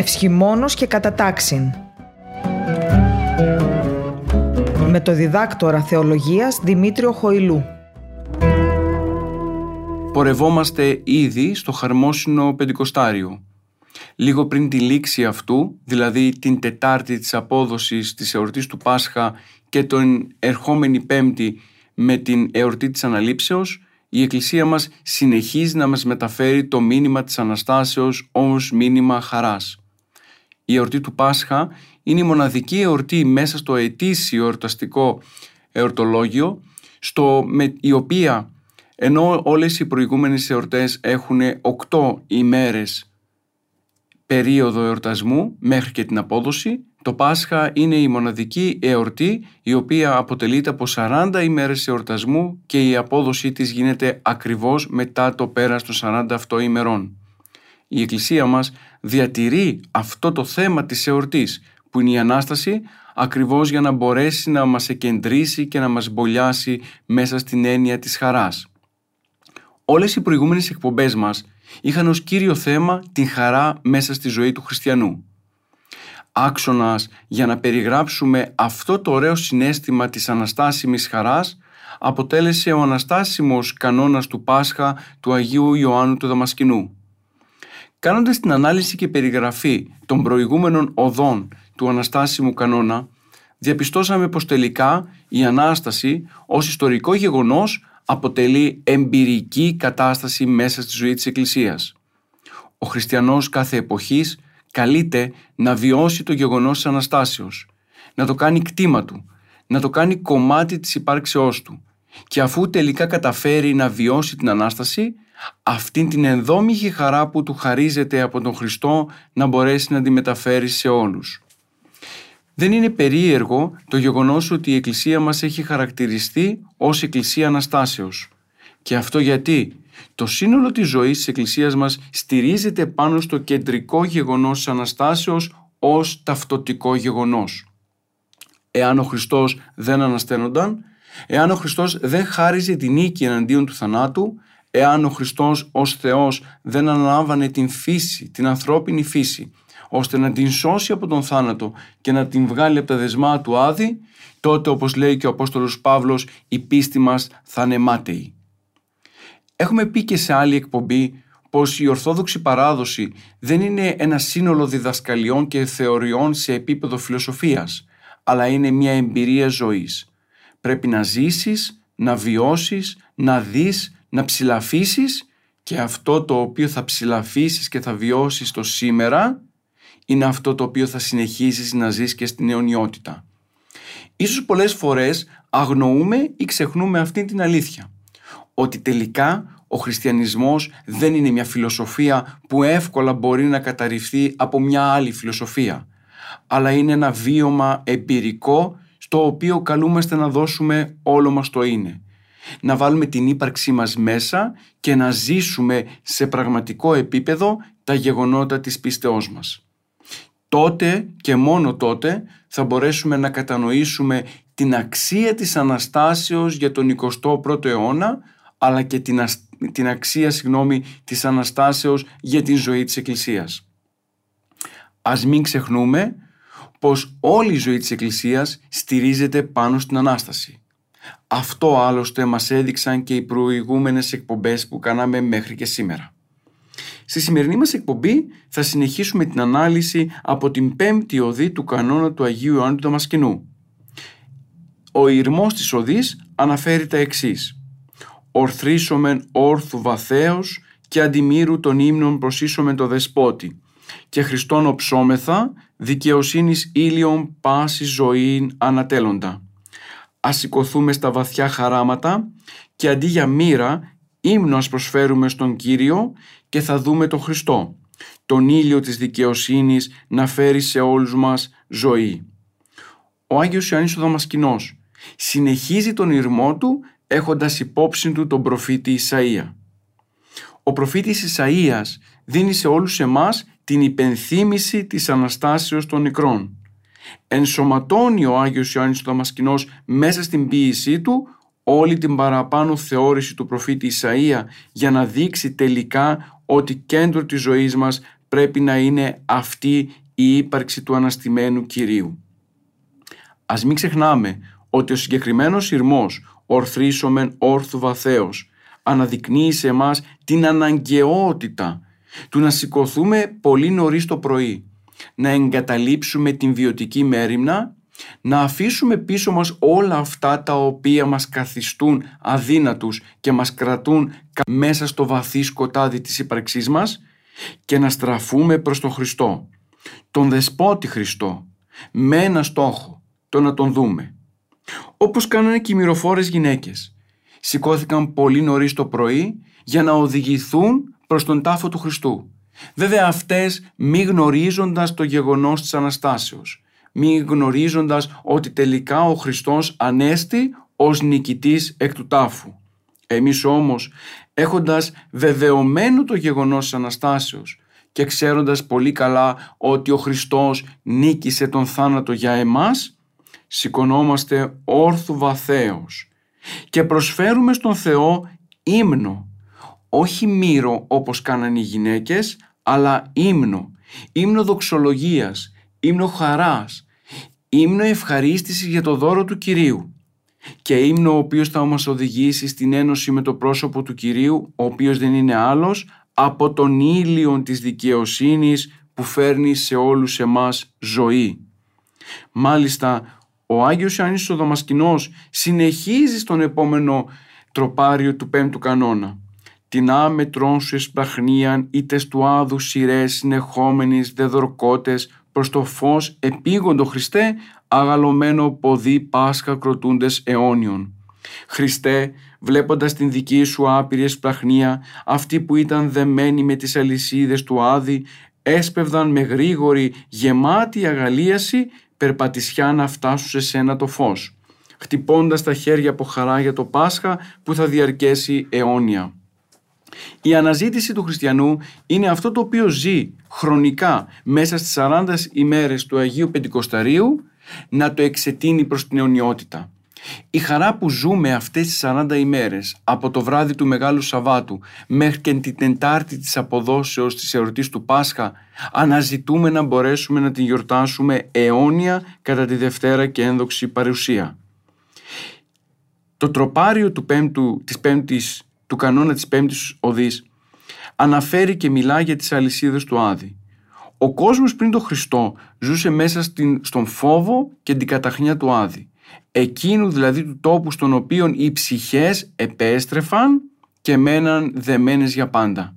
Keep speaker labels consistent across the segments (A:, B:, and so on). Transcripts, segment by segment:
A: Ευσχημόνος και κατατάξιν. Με το διδάκτορα θεολογίας Δημήτριο Χοηλού.
B: Πορευόμαστε ήδη στο χαρμόσυνο πεντηκοστάριο. Λίγο πριν τη λήξη αυτού, δηλαδή την Τετάρτη της απόδοσης της εορτής του Πάσχα και τον ερχόμενη Πέμπτη με την εορτή της Αναλήψεως, η Εκκλησία μας συνεχίζει να μας μεταφέρει το μήνυμα της Αναστάσεως ως μήνυμα χαράς. Η εορτή του Πάσχα είναι η μοναδική εορτή μέσα στο ετήσιο εορταστικό εορτολόγιο, στο, με, η οποία ενώ όλες οι προηγούμενες εορτές έχουν 8 ημέρες περίοδο εορτασμού μέχρι και την απόδοση, το Πάσχα είναι η μοναδική εορτή η οποία αποτελείται από 40 ημέρες εορτασμού και η απόδοσή της γίνεται ακριβώς μετά το πέρας των 48 ημερών. Η Εκκλησία μας διατηρεί αυτό το θέμα της εορτής που είναι η Ανάσταση ακριβώς για να μπορέσει να μας εκεντρήσει και να μας μπολιάσει μέσα στην έννοια της χαράς. Όλες οι προηγούμενες εκπομπές μας είχαν ως κύριο θέμα την χαρά μέσα στη ζωή του χριστιανού άξονας για να περιγράψουμε αυτό το ωραίο συνέστημα της αναστάσιμης χαράς αποτέλεσε ο αναστάσιμος κανόνας του Πάσχα του Αγίου Ιωάννου του Δαμασκηνού. Κάνοντας την ανάλυση και περιγραφή των προηγούμενων οδών του αναστάσιμου κανόνα, διαπιστώσαμε πως τελικά η Ανάσταση ως ιστορικό γεγονός αποτελεί εμπειρική κατάσταση μέσα στη ζωή της Εκκλησίας. Ο χριστιανός κάθε εποχής καλείται να βιώσει το γεγονός της Αναστάσεως, να το κάνει κτήμα του, να το κάνει κομμάτι της υπάρξεώς του και αφού τελικά καταφέρει να βιώσει την Ανάσταση, αυτήν την ενδόμηχη χαρά που του χαρίζεται από τον Χριστό να μπορέσει να τη μεταφέρει σε όλους. Δεν είναι περίεργο το γεγονός ότι η Εκκλησία μας έχει χαρακτηριστεί ως Εκκλησία Αναστάσεως. Και αυτό γιατί; Το σύνολο της ζωής της Εκκλησίας μας στηρίζεται πάνω στο κεντρικό γεγονός της Αναστάσεως ως ταυτοτικό γεγονός. Εάν ο Χριστός δεν ανασταίνονταν, εάν ο Χριστός δεν χάριζε την νίκη εναντίον του θανάτου, εάν ο Χριστός ως Θεός δεν αναλάμβανε την φύση, την ανθρώπινη φύση, ώστε να την σώσει από τον θάνατο και να την βγάλει από τα δεσμά του άδη, τότε όπως λέει και ο Απόστολος Παύλος η πίστη μας θα είναι μάταιη. Έχουμε πει και σε άλλη εκπομπή πως η Ορθόδοξη παράδοση δεν είναι ένα σύνολο διδασκαλιών και θεωριών σε επίπεδο φιλοσοφίας, αλλά είναι μια εμπειρία ζωής. Πρέπει να ζήσεις, να βιώσεις, να δεις, να ψηλαφίσεις και αυτό το οποίο θα ψηλαφίσεις και θα βιώσεις το σήμερα είναι αυτό το οποίο θα συνεχίσεις να ζεις και στην αιωνιότητα. Ίσως πολλές φορές αγνοούμε ή ξεχνούμε αυτή την αλήθεια ότι τελικά ο χριστιανισμός δεν είναι μια φιλοσοφία που εύκολα μπορεί να καταρριφθεί από μια άλλη φιλοσοφία, αλλά είναι ένα βίωμα εμπειρικό στο οποίο καλούμαστε να δώσουμε όλο μας το είναι. Να βάλουμε την ύπαρξή μας μέσα και να ζήσουμε σε πραγματικό επίπεδο τα γεγονότα της πίστεώς μας. Τότε και μόνο τότε θα μπορέσουμε να κατανοήσουμε την αξία της Αναστάσεως για τον 21ο αιώνα αλλά και την, την αξία συγγνώμη, της Αναστάσεως για την ζωή της Εκκλησίας. Ας μην ξεχνούμε πως όλη η ζωή της Εκκλησίας στηρίζεται πάνω στην Ανάσταση. Αυτό άλλωστε μας έδειξαν και οι προηγούμενες εκπομπές που κάναμε μέχρι και σήμερα. Στη σημερινή μας εκπομπή θα συνεχίσουμε την ανάλυση από την πέμπτη οδή του κανόνα του Αγίου Ιωάννου του Δαμασκηνού. Ο ηρμός της οδής αναφέρει τα εξής ορθρίσομεν όρθου βαθέως και αντιμύρου των ύμνων προσίσομεν το δεσπότη και Χριστόν οψόμεθα δικαιοσύνης ήλιον πάσης ζωήν ανατέλλοντα. Ας σηκωθούμε στα βαθιά χαράματα και αντί για μοίρα ύμνο ας προσφέρουμε στον Κύριο και θα δούμε τον Χριστό, τον ήλιο της δικαιοσύνης να φέρει σε όλους μας ζωή. Ο Άγιος Ιωάννης ο Δαμασκηνός συνεχίζει τον ήρμό του έχοντας υπόψη του τον προφήτη Ισαΐα. Ο προφήτης Ισαΐας δίνει σε όλους εμάς την υπενθύμηση της Αναστάσεως των νεκρών. Ενσωματώνει ο Άγιος Ιωάννης ο Δαμασκηνός μέσα στην ποίησή του όλη την παραπάνω θεώρηση του προφήτη Ισαΐα για να δείξει τελικά ότι κέντρο της ζωής μας πρέπει να είναι αυτή η ύπαρξη του αναστημένου Κυρίου. Ας μην ξεχνάμε ότι ο συγκεκριμένος ηρμός «ορθρίσομεν όρθου βαθέως» αναδεικνύει σε εμάς την αναγκαιότητα του να σηκωθούμε πολύ νωρίς το πρωί, να εγκαταλείψουμε την βιωτική μέρημνα, να αφήσουμε πίσω μας όλα αυτά τα οποία μας καθιστούν αδύνατους και μας κρατούν μέσα στο βαθύ σκοτάδι της ύπαρξής μας και να στραφούμε προς τον Χριστό, τον Δεσπότη Χριστό, με ένα στόχο, το να τον δούμε. Όπως κάνανε και οι μυροφόρες γυναίκες. Σηκώθηκαν πολύ νωρίς το πρωί για να οδηγηθούν προς τον τάφο του Χριστού. Βέβαια αυτές μη γνωρίζοντας το γεγονός της Αναστάσεως, μη γνωρίζοντας ότι τελικά ο Χριστός ανέστη ως νικητής εκ του τάφου. Εμείς όμως έχοντας βεβαιωμένο το γεγονός της Αναστάσεως και ξέροντας πολύ καλά ότι ο Χριστός νίκησε τον θάνατο για εμάς, σηκωνόμαστε όρθου βαθέως και προσφέρουμε στον Θεό ύμνο, όχι μύρο όπως κάνανε οι γυναίκες, αλλά ύμνο, ύμνο δοξολογίας, ύμνο χαράς, ύμνο ευχαρίστησης για το δώρο του Κυρίου και ύμνο ο οποίος θα μας οδηγήσει στην ένωση με το πρόσωπο του Κυρίου, ο οποίος δεν είναι άλλος από τον ήλιο της δικαιοσύνης που φέρνει σε όλους εμάς ζωή. Μάλιστα, ο Άγιος Ιωάννης ο Δαμασκηνός συνεχίζει στον επόμενο τροπάριο του πέμπτου κανόνα. Την άμετρον σου εσπαχνίαν είτε του άδου σειρές συνεχόμενης δεδορκότες προς το φως επίγοντο Χριστέ αγαλωμένο ποδί Πάσχα κροτούντες αιώνιων. Χριστέ, βλέποντας την δική σου άπειρη εσπλαχνία, αυτοί που ήταν δεμένοι με τις αλυσίδες του Άδη, έσπευδαν με γρήγορη, γεμάτη αγαλίαση, περπατησιά να φτάσουν σε σένα το φως, χτυπώντας τα χέρια από χαρά για το Πάσχα που θα διαρκέσει αιώνια. Η αναζήτηση του χριστιανού είναι αυτό το οποίο ζει χρονικά μέσα στις 40 ημέρες του Αγίου Πεντηκοσταρίου να το εξετείνει προς την αιωνιότητα. Η χαρά που ζούμε αυτές τις 40 ημέρες από το βράδυ του Μεγάλου Σαββάτου μέχρι και την Τεντάρτη της αποδόσεως της εορτής του Πάσχα αναζητούμε να μπορέσουμε να την γιορτάσουμε αιώνια κατά τη Δευτέρα και ένδοξη παρουσία. Το τροπάριο του, πέμπτου, της πέμπτης, του κανόνα της πέμπτης οδής αναφέρει και μιλά για τις αλυσίδες του Άδη. Ο κόσμος πριν τον Χριστό ζούσε μέσα στην, στον φόβο και την καταχνιά του Άδη. Εκείνου δηλαδή του τόπου στον οποίο οι ψυχές επέστρεφαν και μέναν δεμένες για πάντα.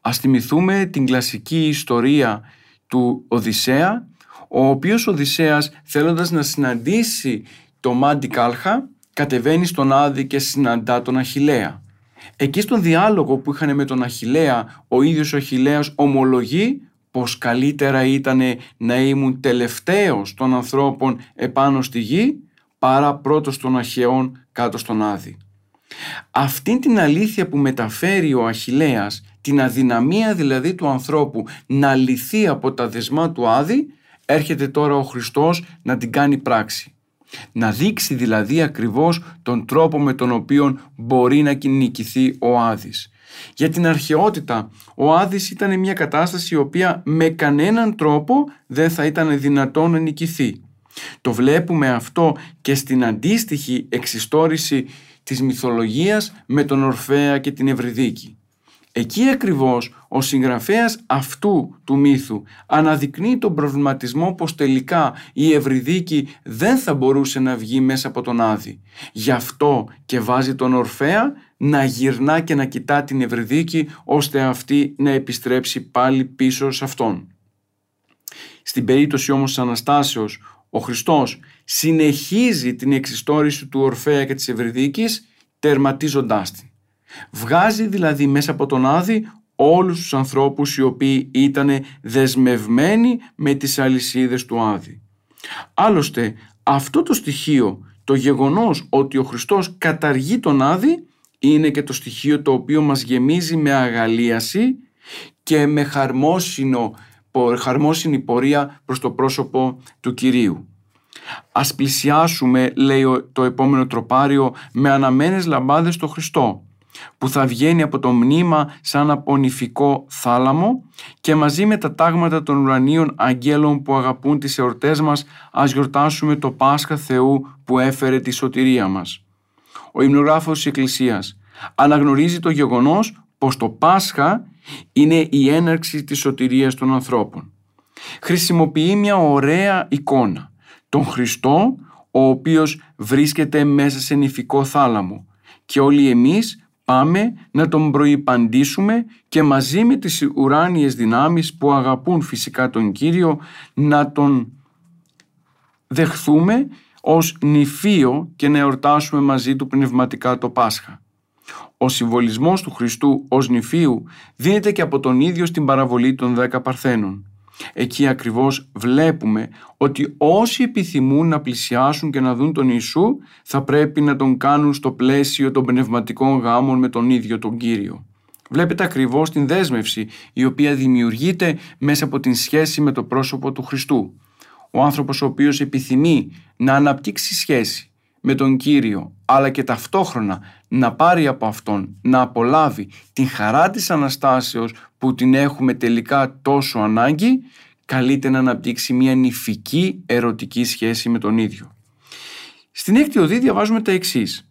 B: Ας θυμηθούμε την κλασική ιστορία του Οδυσσέα, ο οποίος Οδυσσέας θέλοντας να συναντήσει το Μάντι Κάλχα, κατεβαίνει στον Άδη και συναντά τον Αχιλέα. Εκεί στον διάλογο που είχαν με τον Αχιλέα, ο ίδιος ο Αχιλέας ομολογεί πως καλύτερα ήταν να ήμουν τελευταίος των ανθρώπων επάνω στη γη παρά πρώτος των Αχαιών κάτω στον Άδη. Αυτή την αλήθεια που μεταφέρει ο Αχιλέας, την αδυναμία δηλαδή του ανθρώπου να λυθεί από τα δεσμά του Άδη, έρχεται τώρα ο Χριστός να την κάνει πράξη. Να δείξει δηλαδή ακριβώς τον τρόπο με τον οποίο μπορεί να κυνηγηθεί ο Άδης. Για την αρχαιότητα, ο Άδης ήταν μια κατάσταση η οποία με κανέναν τρόπο δεν θα ήταν δυνατόν να νικηθεί. Το βλέπουμε αυτό και στην αντίστοιχη εξιστόρηση της μυθολογίας με τον Ορφέα και την Ευρυδίκη. Εκεί ακριβώς ο συγγραφέας αυτού του μύθου αναδεικνύει τον προβληματισμό πως τελικά η Ευρυδίκη δεν θα μπορούσε να βγει μέσα από τον Άδη. Γι' αυτό και βάζει τον Ορφέα να γυρνά και να κοιτά την Ευρυδίκη ώστε αυτή να επιστρέψει πάλι πίσω σε αυτόν. Στην περίπτωση όμως της Αναστάσεως ο Χριστός συνεχίζει την εξιστόρηση του Ορφέα και της Ευρυδίκης τερματίζοντάς την. Βγάζει δηλαδή μέσα από τον Άδη όλους τους ανθρώπους οι οποίοι ήταν δεσμευμένοι με τις αλυσίδες του Άδη. Άλλωστε αυτό το στοιχείο, το γεγονός ότι ο Χριστός καταργεί τον Άδη είναι και το στοιχείο το οποίο μας γεμίζει με αγαλίαση και με χαρμόσυνο, χαρμόσυνη πορεία προς το πρόσωπο του Κυρίου. Ας πλησιάσουμε, λέει το επόμενο τροπάριο, με αναμένες λαμπάδες στο Χριστό. Που θα βγαίνει από το μνήμα σαν από νηφικό θάλαμο και μαζί με τα τάγματα των ουρανίων αγγέλων που αγαπούν τις εορτές μας ας γιορτάσουμε το Πάσχα Θεού που έφερε τη σωτηρία μας. Ο υμνογράφος της Εκκλησίας αναγνωρίζει το γεγονός πως το Πάσχα είναι η έναρξη της σωτηρίας των ανθρώπων. Χρησιμοποιεί μια ωραία εικόνα, τον Χριστό ο οποίος βρίσκεται μέσα σε νηφικό θάλαμο και όλοι εμείς πάμε να τον προϋπαντήσουμε και μαζί με τις ουράνιες δυνάμεις που αγαπούν φυσικά τον Κύριο να τον δεχθούμε ως νηφίο και να εορτάσουμε μαζί του πνευματικά το Πάσχα. Ο συμβολισμός του Χριστού ως νηφίου δίνεται και από τον ίδιο στην παραβολή των δέκα παρθένων. Εκεί ακριβώς βλέπουμε ότι όσοι επιθυμούν να πλησιάσουν και να δουν τον Ιησού θα πρέπει να τον κάνουν στο πλαίσιο των πνευματικών γάμων με τον ίδιο τον Κύριο. Βλέπετε ακριβώς την δέσμευση η οποία δημιουργείται μέσα από την σχέση με το πρόσωπο του Χριστού. Ο άνθρωπος ο οποίος επιθυμεί να αναπτύξει σχέση με τον Κύριο αλλά και ταυτόχρονα να πάρει από Αυτόν, να απολάβει την χαρά της Αναστάσεως που την έχουμε τελικά τόσο ανάγκη, καλείται να αναπτύξει μια νηφική ερωτική σχέση με τον ίδιο. Στην έκτη οδή διαβάζουμε τα εξής.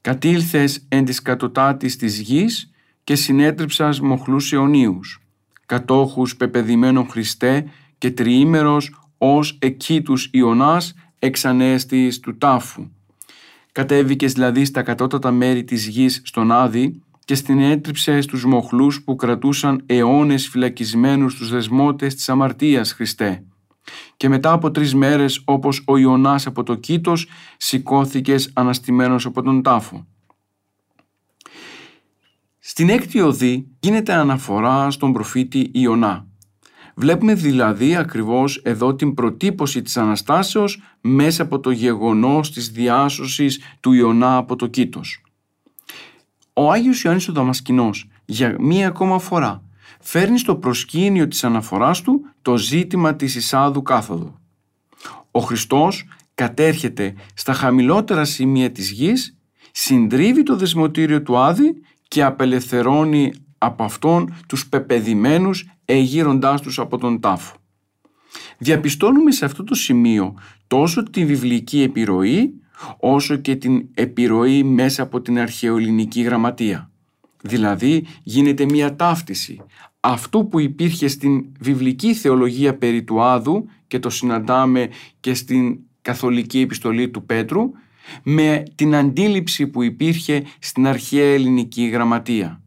B: «Κατήλθες εν της κατωτάτης της γης και συνέτριψας μοχλούς αιωνίους, κατόχους πεπεδημένων Χριστέ και τριήμερος ως εκεί τους Ιωνάς εξανέστης του τάφου. Κατέβηκες δηλαδή στα κατώτατα μέρη της γης στον Άδη και στην έτριψε στους μοχλούς που κρατούσαν αιώνες φυλακισμένους στους δεσμότες της αμαρτίας Χριστέ. Και μετά από τρεις μέρες όπως ο Ιωνάς από το κήτος σηκώθηκες αναστημένος από τον τάφο. Στην έκτη οδή γίνεται αναφορά στον προφήτη Ιωνά. Βλέπουμε δηλαδή ακριβώς εδώ την προτύπωση της Αναστάσεως μέσα από το γεγονός της διάσωσης του Ιωνά από το κήτος. Ο Άγιος Ιωάννης ο Δαμασκηνός για μία ακόμα φορά φέρνει στο προσκήνιο της αναφοράς του το ζήτημα της εισάδου κάθοδου. Ο Χριστός κατέρχεται στα χαμηλότερα σημεία της γης, συντρίβει το δεσμοτήριο του Άδη και απελευθερώνει από αυτόν τους πεπεδημένους εγείροντάς τους από τον τάφο. Διαπιστώνουμε σε αυτό το σημείο τόσο τη βιβλική επιρροή όσο και την επιρροή μέσα από την αρχαιοελληνική γραμματεία. Δηλαδή γίνεται μια ταύτιση αυτού που υπήρχε στην βιβλική θεολογία περί του Άδου και το συναντάμε και στην καθολική επιστολή του Πέτρου με την αντίληψη που υπήρχε στην αρχαία ελληνική γραμματεία.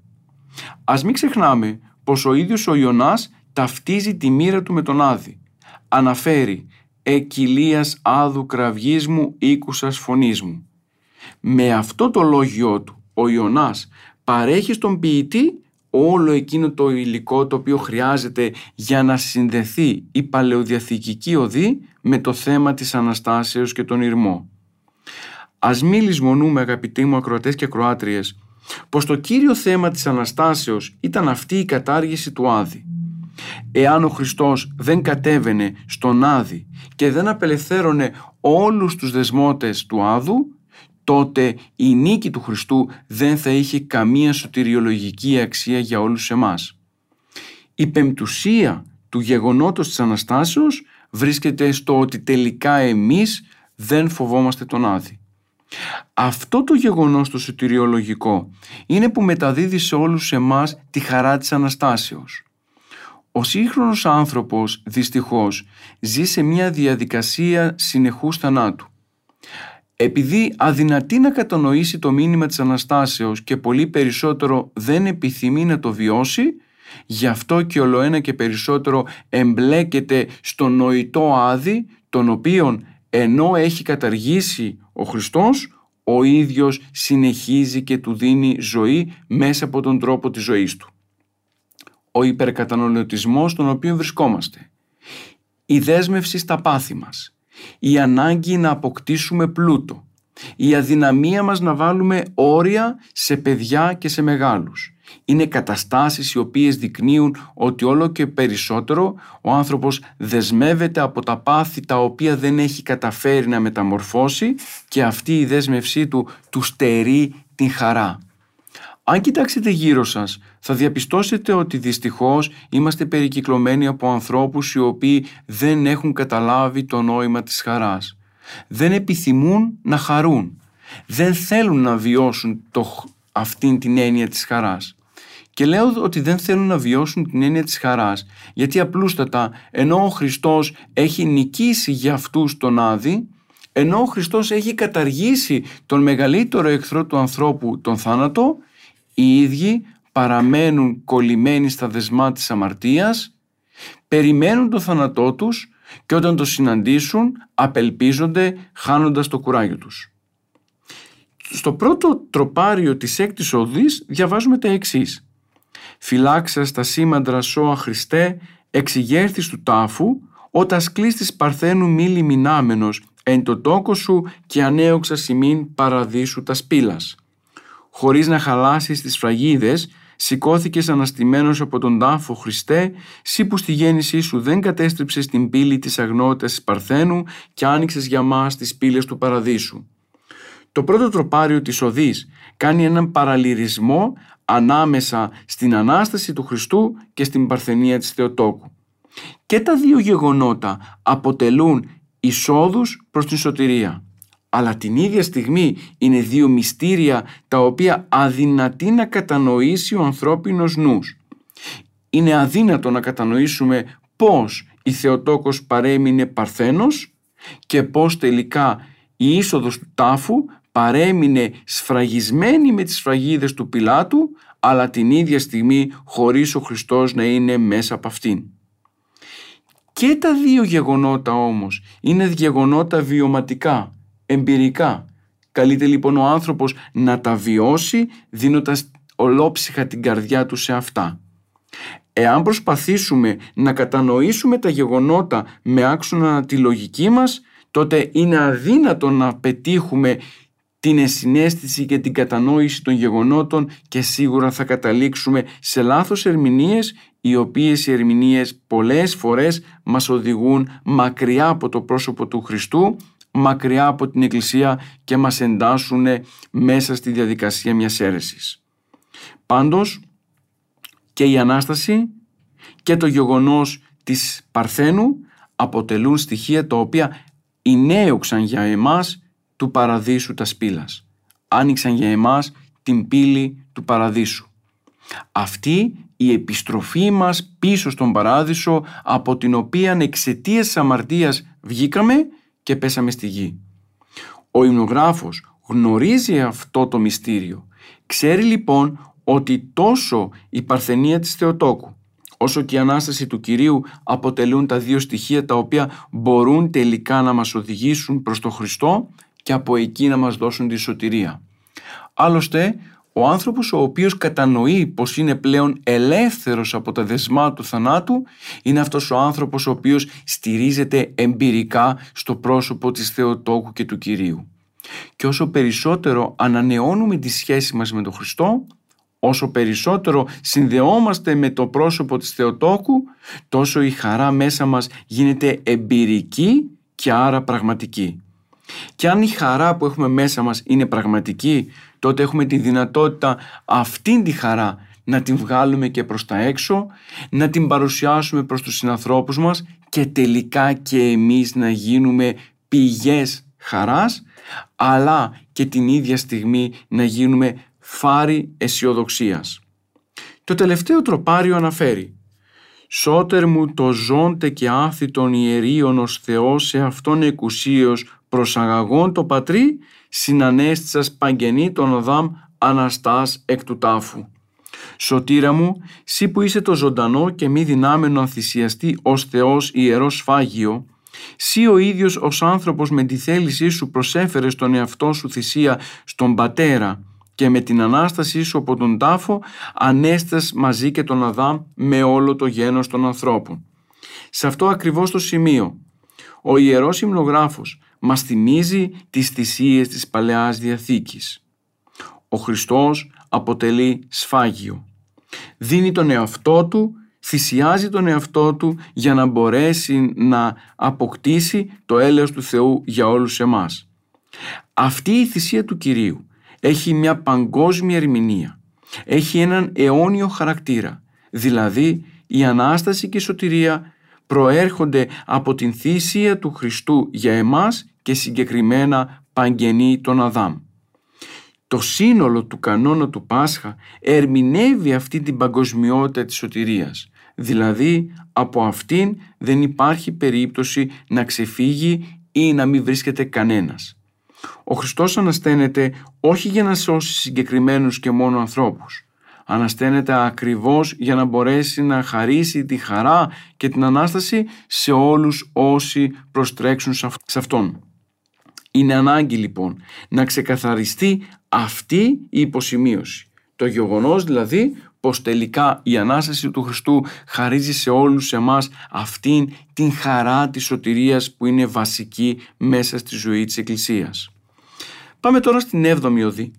B: Ας μην ξεχνάμε πως ο ίδιος ο Ιωνάς ταυτίζει τη μοίρα του με τον Άδη. Αναφέρει «εκκυλίας άδου κραυγής μου ήκουσας φωνής μου». Με αυτό το λόγιο του ο Ιωνάς παρέχει στον ποιητή όλο εκείνο το υλικό το οποίο χρειάζεται για να συνδεθεί η παλαιοδιαθηκική οδή με το θέμα της Αναστάσεως και τον Ηρμό. Ας μην λησμονούμε αγαπητοί μου ακροατές και ακροάτριες πως το κύριο θέμα της Αναστάσεως ήταν αυτή η κατάργηση του Άδη. Εάν ο Χριστός δεν κατέβαινε στον Άδη και δεν απελευθέρωνε όλους τους δεσμότες του Άδου, τότε η νίκη του Χριστού δεν θα είχε καμία σωτηριολογική αξία για όλους εμάς. Η πεμπτουσία του γεγονότος της Αναστάσεως βρίσκεται στο ότι τελικά εμείς δεν φοβόμαστε τον Άδη. Αυτό το γεγονός το σωτηριολογικό είναι που μεταδίδει σε όλους εμάς τη χαρά της Αναστάσεως. Ο σύγχρονος άνθρωπος δυστυχώς ζει σε μια διαδικασία συνεχούς θανάτου. Επειδή αδυνατεί να κατανοήσει το μήνυμα της Αναστάσεως και πολύ περισσότερο δεν επιθυμεί να το βιώσει, γι' αυτό και ολοένα και περισσότερο εμπλέκεται στο νοητό άδει, τον οποίον ενώ έχει καταργήσει ο Χριστός, ο ίδιος συνεχίζει και του δίνει ζωή μέσα από τον τρόπο της ζωής του. Ο υπερκαταναλωτισμός στον οποίο βρισκόμαστε. Η δέσμευση στα πάθη μας. Η ανάγκη να αποκτήσουμε πλούτο. Η αδυναμία μας να βάλουμε όρια σε παιδιά και σε μεγάλους είναι καταστάσεις οι οποίες δεικνύουν ότι όλο και περισσότερο ο άνθρωπος δεσμεύεται από τα πάθη τα οποία δεν έχει καταφέρει να μεταμορφώσει και αυτή η δέσμευσή του του στερεί την χαρά. Αν κοιτάξετε γύρω σας, θα διαπιστώσετε ότι δυστυχώς είμαστε περικυκλωμένοι από ανθρώπους οι οποίοι δεν έχουν καταλάβει το νόημα της χαράς. Δεν επιθυμούν να χαρούν. Δεν θέλουν να βιώσουν το, αυτήν την έννοια της χαράς. Και λέω ότι δεν θέλουν να βιώσουν την έννοια της χαράς, γιατί απλούστατα ενώ ο Χριστός έχει νικήσει για αυτούς τον Άδη, ενώ ο Χριστός έχει καταργήσει τον μεγαλύτερο εχθρό του ανθρώπου, τον θάνατο, οι ίδιοι παραμένουν κολλημένοι στα δεσμά της αμαρτίας, περιμένουν το θάνατό τους και όταν το συναντήσουν απελπίζονται χάνοντας το κουράγιο τους. Στο πρώτο τροπάριο της έκτης οδής διαβάζουμε τα εξής φυλάξα στα σήμαντρα σώα Χριστέ, εξηγέρθης του τάφου, όταν σκλίστης παρθένου μη λιμινάμενος, εν το τόκο σου και ανέωξα σημείν παραδείσου τα σπήλας. Χωρίς να χαλάσεις τις φραγίδες, σηκώθηκες αναστημένος από τον τάφο Χριστέ, σύ που στη γέννησή σου δεν κατέστρεψες την πύλη της αγνότητας της Παρθένου και άνοιξες για μας τις πύλες του Παραδείσου. Το πρώτο τροπάριο της Οδής κάνει έναν παραλυρισμό ανάμεσα στην Ανάσταση του Χριστού και στην Παρθενία της Θεοτόκου. Και τα δύο γεγονότα αποτελούν εισόδους προς την σωτηρία. Αλλά την ίδια στιγμή είναι δύο μυστήρια τα οποία αδυνατεί να κατανοήσει ο ανθρώπινος νους. Είναι αδύνατο να κατανοήσουμε πώς η Θεοτόκος παρέμεινε παρθένος και πώς τελικά η είσοδος του τάφου παρέμεινε σφραγισμένη με τις σφραγίδες του Πιλάτου αλλά την ίδια στιγμή χωρίς ο Χριστός να είναι μέσα από αυτήν. Και τα δύο γεγονότα όμως είναι γεγονότα βιωματικά, εμπειρικά. Καλείται λοιπόν ο άνθρωπος να τα βιώσει δίνοντας ολόψυχα την καρδιά του σε αυτά. Εάν προσπαθήσουμε να κατανοήσουμε τα γεγονότα με άξονα τη λογική μας, τότε είναι αδύνατο να πετύχουμε την ενσυναίσθηση και την κατανόηση των γεγονότων και σίγουρα θα καταλήξουμε σε λάθος ερμηνείες οι οποίες οι ερμηνείες πολλές φορές μας οδηγούν μακριά από το πρόσωπο του Χριστού μακριά από την Εκκλησία και μας εντάσσουν μέσα στη διαδικασία μιας αίρεσης. Πάντως και η Ανάσταση και το γεγονός της Παρθένου αποτελούν στοιχεία τα οποία ενέωξαν για εμάς του παραδείσου τα σπήλας. Άνοιξαν για εμάς την πύλη του παραδείσου. Αυτή η επιστροφή μας πίσω στον παράδεισο από την οποία εξαιτίας της αμαρτίας βγήκαμε και πέσαμε στη γη. Ο υμνογράφος γνωρίζει αυτό το μυστήριο. Ξέρει λοιπόν ότι τόσο η παρθενία της Θεοτόκου όσο και η Ανάσταση του Κυρίου αποτελούν τα δύο στοιχεία τα οποία μπορούν τελικά να μας οδηγήσουν προς τον Χριστό και από εκεί να μας δώσουν τη σωτηρία. Άλλωστε, ο άνθρωπος ο οποίος κατανοεί πως είναι πλέον ελεύθερος από τα δεσμά του θανάτου είναι αυτός ο άνθρωπος ο οποίος στηρίζεται εμπειρικά στο πρόσωπο της Θεοτόκου και του Κυρίου. Και όσο περισσότερο ανανεώνουμε τη σχέση μας με τον Χριστό, όσο περισσότερο συνδεόμαστε με το πρόσωπο της Θεοτόκου, τόσο η χαρά μέσα μας γίνεται εμπειρική και άρα πραγματική. Και αν η χαρά που έχουμε μέσα μας είναι πραγματική, τότε έχουμε τη δυνατότητα αυτήν τη χαρά να την βγάλουμε και προς τα έξω, να την παρουσιάσουμε προς τους συνανθρώπους μας και τελικά και εμείς να γίνουμε πηγές χαράς, αλλά και την ίδια στιγμή να γίνουμε φάρη αισιοδοξίας. Το τελευταίο τροπάριο αναφέρει «Σώτερ μου το ζώντε και άθητον ιερίων ως Θεός σε αυτόν εκουσίως προσαγαγών το πατρί συνανέστησας παγγενή τον Αδάμ Αναστάς εκ του τάφου. Σωτήρα μου, σύ που είσαι το ζωντανό και μη δυνάμενο ανθυσιαστή ως Θεός ιερός σφάγιο, σύ ο ίδιος ως άνθρωπος με τη θέλησή σου προσέφερες τον εαυτό σου θυσία στον Πατέρα και με την Ανάστασή σου από τον τάφο ανέστας μαζί και τον Αδάμ με όλο το γένος των ανθρώπων. Σε αυτό ακριβώς το σημείο, ο Ιερός Υμνογράφος μας θυμίζει τις θυσίες της Παλαιάς Διαθήκης. Ο Χριστός αποτελεί σφάγιο. Δίνει τον εαυτό του, θυσιάζει τον εαυτό του για να μπορέσει να αποκτήσει το έλεος του Θεού για όλους εμάς. Αυτή η θυσία του Κυρίου έχει μια παγκόσμια ερμηνεία. έχει έναν αιώνιο χαρακτήρα, δηλαδή η Ανάσταση και η σωτηρία προέρχονται από την θυσία του Χριστού για εμάς και συγκεκριμένα παγγενή τον Αδάμ. Το σύνολο του κανόνα του Πάσχα ερμηνεύει αυτή την παγκοσμιότητα της σωτηρίας, δηλαδή από αυτήν δεν υπάρχει περίπτωση να ξεφύγει ή να μην βρίσκεται κανένας. Ο Χριστός ανασταίνεται όχι για να σώσει συγκεκριμένους και μόνο ανθρώπους. Ανασταίνεται ακριβώς για να μπορέσει να χαρίσει τη χαρά και την Ανάσταση σε όλους όσοι προστρέξουν σε Αυτόν. Είναι ανάγκη λοιπόν να ξεκαθαριστεί αυτή η υποσημείωση. Το γεγονός δηλαδή πως τελικά η Ανάσταση του Χριστού χαρίζει σε όλους εμάς αυτήν την χαρά της σωτηρίας που είναι βασική μέσα στη ζωή της Εκκλησίας. Πάμε τώρα στην 7η οδή.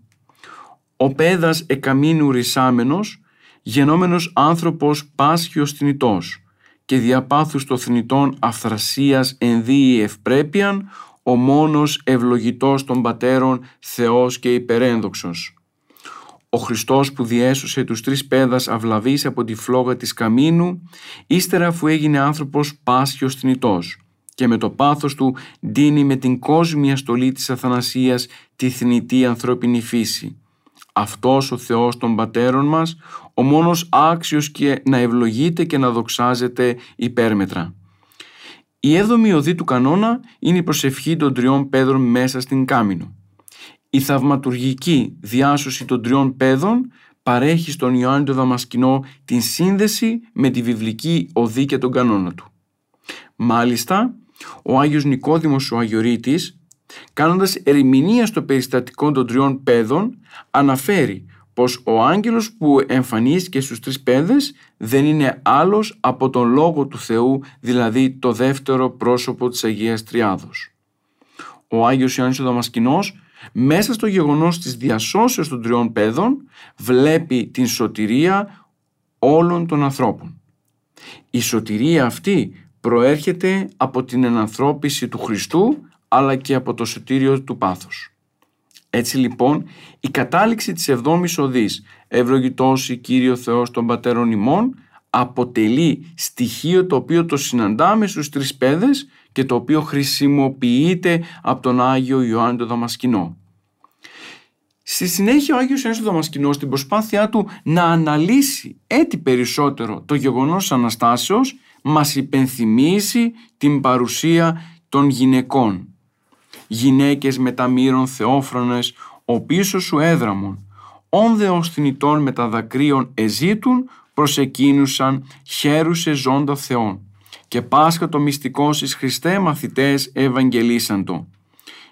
B: Ο πέδας εκαμίνου ρησάμενος, γενόμενος άνθρωπος πάσχιος θνητός και διαπάθους το θνητών αυθρασίας ενδύει ευπρέπειαν, ο μόνος ευλογητός των πατέρων Θεός και υπερένδοξος. Ο Χριστός που διέσωσε τους τρεις πέδας αυλαβής από τη φλόγα της καμίνου, ύστερα αφού έγινε άνθρωπος πάσχιος θνητός και με το πάθος του δίνει με την κόσμια στολή της αθανασίας τη θνητή ανθρώπινη φύση. Αυτός ο Θεός των πατέρων μας, ο μόνος άξιος και να ευλογείται και να δοξάζεται υπέρμετρα. Η έβδομη οδή του κανόνα είναι η προσευχή των τριών πέδρων μέσα στην Κάμινο. Η θαυματουργική διάσωση των τριών πέδων παρέχει στον Ιωάννη το Δαμασκηνό την σύνδεση με τη βιβλική οδή και τον κανόνα του. Μάλιστα, ο Άγιος Νικόδημος ο Αγιορείτης, κάνοντας ερμηνεία στο περιστατικό των τριών πέδων, αναφέρει πως ο άγγελος που εμφανίστηκε στους τρεις πέδες δεν είναι άλλος από τον Λόγο του Θεού, δηλαδή το δεύτερο πρόσωπο της Αγίας Τριάδος. Ο Άγιος Ιωάννης ο Δαμασκηνός μέσα στο γεγονός της διασώσεως των τριών παιδών βλέπει την σωτηρία όλων των ανθρώπων. Η σωτηρία αυτή προέρχεται από την ενανθρώπιση του Χριστού αλλά και από το σωτήριο του πάθους. Έτσι λοιπόν η κατάληξη της εβδόμης οδής «Ευλογητός η Κύριο Θεός των Πατέρων ημών» αποτελεί στοιχείο το οποίο το συναντάμε στους τρεις παιδες και το οποίο χρησιμοποιείται από τον Άγιο Ιωάννη τον Δαμασκηνό. Στη συνέχεια ο Άγιος Ιωάννης Δαμασκηνός στην προσπάθειά του να αναλύσει έτσι περισσότερο το γεγονός Αναστάσεως μας υπενθυμίσει την παρουσία των γυναικών. Γυναίκες μεταμύρων θεόφρονες, ο πίσω σου έδραμον, όνδεος θνητών με τα δακρύων εζήτουν, προσεκίνουσαν χαίρουσε ζώντα Θεών και Πάσχα το μυστικό στις Χριστέ μαθητές ευαγγελίσαν το.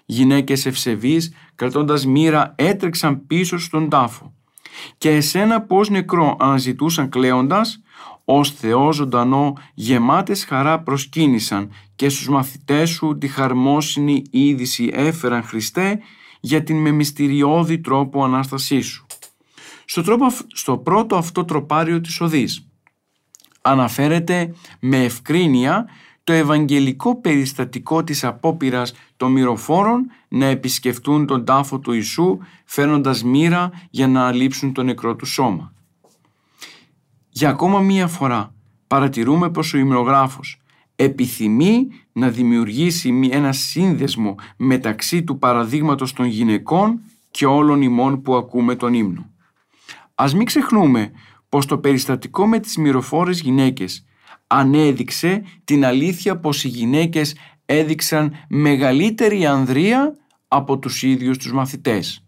B: Γυναίκες ευσεβείς κρατώντας μοίρα έτρεξαν πίσω στον τάφο. Και εσένα πως νεκρό αναζητούσαν κλαίοντας ως Θεός ζωντανό γεμάτες χαρά προσκύνησαν και στους μαθητές σου τη χαρμόσυνη είδηση έφεραν Χριστέ για την με μυστηριώδη τρόπο Ανάστασή σου. Στο, τρόπο, στο πρώτο αυτό τροπάριο της οδής αναφέρεται με ευκρίνεια το ευαγγελικό περιστατικό της απόπειρας των μυροφόρων να επισκεφτούν τον τάφο του Ιησού φέρνοντας μοίρα για να αλείψουν το νεκρό του σώμα. Για ακόμα μία φορά παρατηρούμε πως ο ημνογράφος επιθυμεί να δημιουργήσει ένα σύνδεσμο μεταξύ του παραδείγματος των γυναικών και όλων ημών που ακούμε τον ύμνο. Ας μην ξεχνούμε πως το περιστατικό με τις μυροφόρες γυναίκες ανέδειξε την αλήθεια πως οι γυναίκες έδειξαν μεγαλύτερη ανδρεία από τους ίδιους τους μαθητές.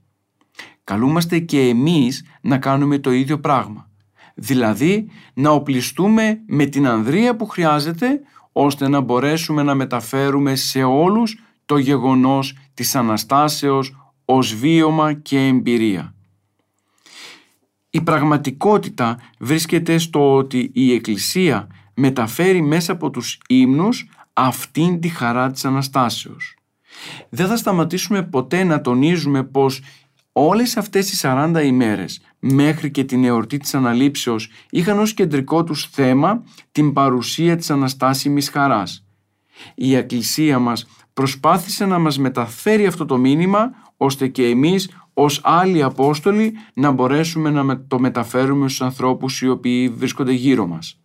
B: Καλούμαστε και εμείς να κάνουμε το ίδιο πράγμα. Δηλαδή να οπλιστούμε με την ανδρεία που χρειάζεται ώστε να μπορέσουμε να μεταφέρουμε σε όλους το γεγονός της Αναστάσεως ως βίωμα και εμπειρία. Η πραγματικότητα βρίσκεται στο ότι η Εκκλησία μεταφέρει μέσα από τους ύμνους αυτήν τη χαρά της Αναστάσεως. Δεν θα σταματήσουμε ποτέ να τονίζουμε πως όλες αυτές οι 40 ημέρες μέχρι και την εορτή της Αναλήψεως είχαν ως κεντρικό τους θέμα την παρουσία της Αναστάσιμης χαράς. Η Εκκλησία μας προσπάθησε να μας μεταφέρει αυτό το μήνυμα ώστε και εμείς ως άλλοι Απόστολοι να μπορέσουμε να το μεταφέρουμε στους ανθρώπους οι οποίοι βρίσκονται γύρω μας.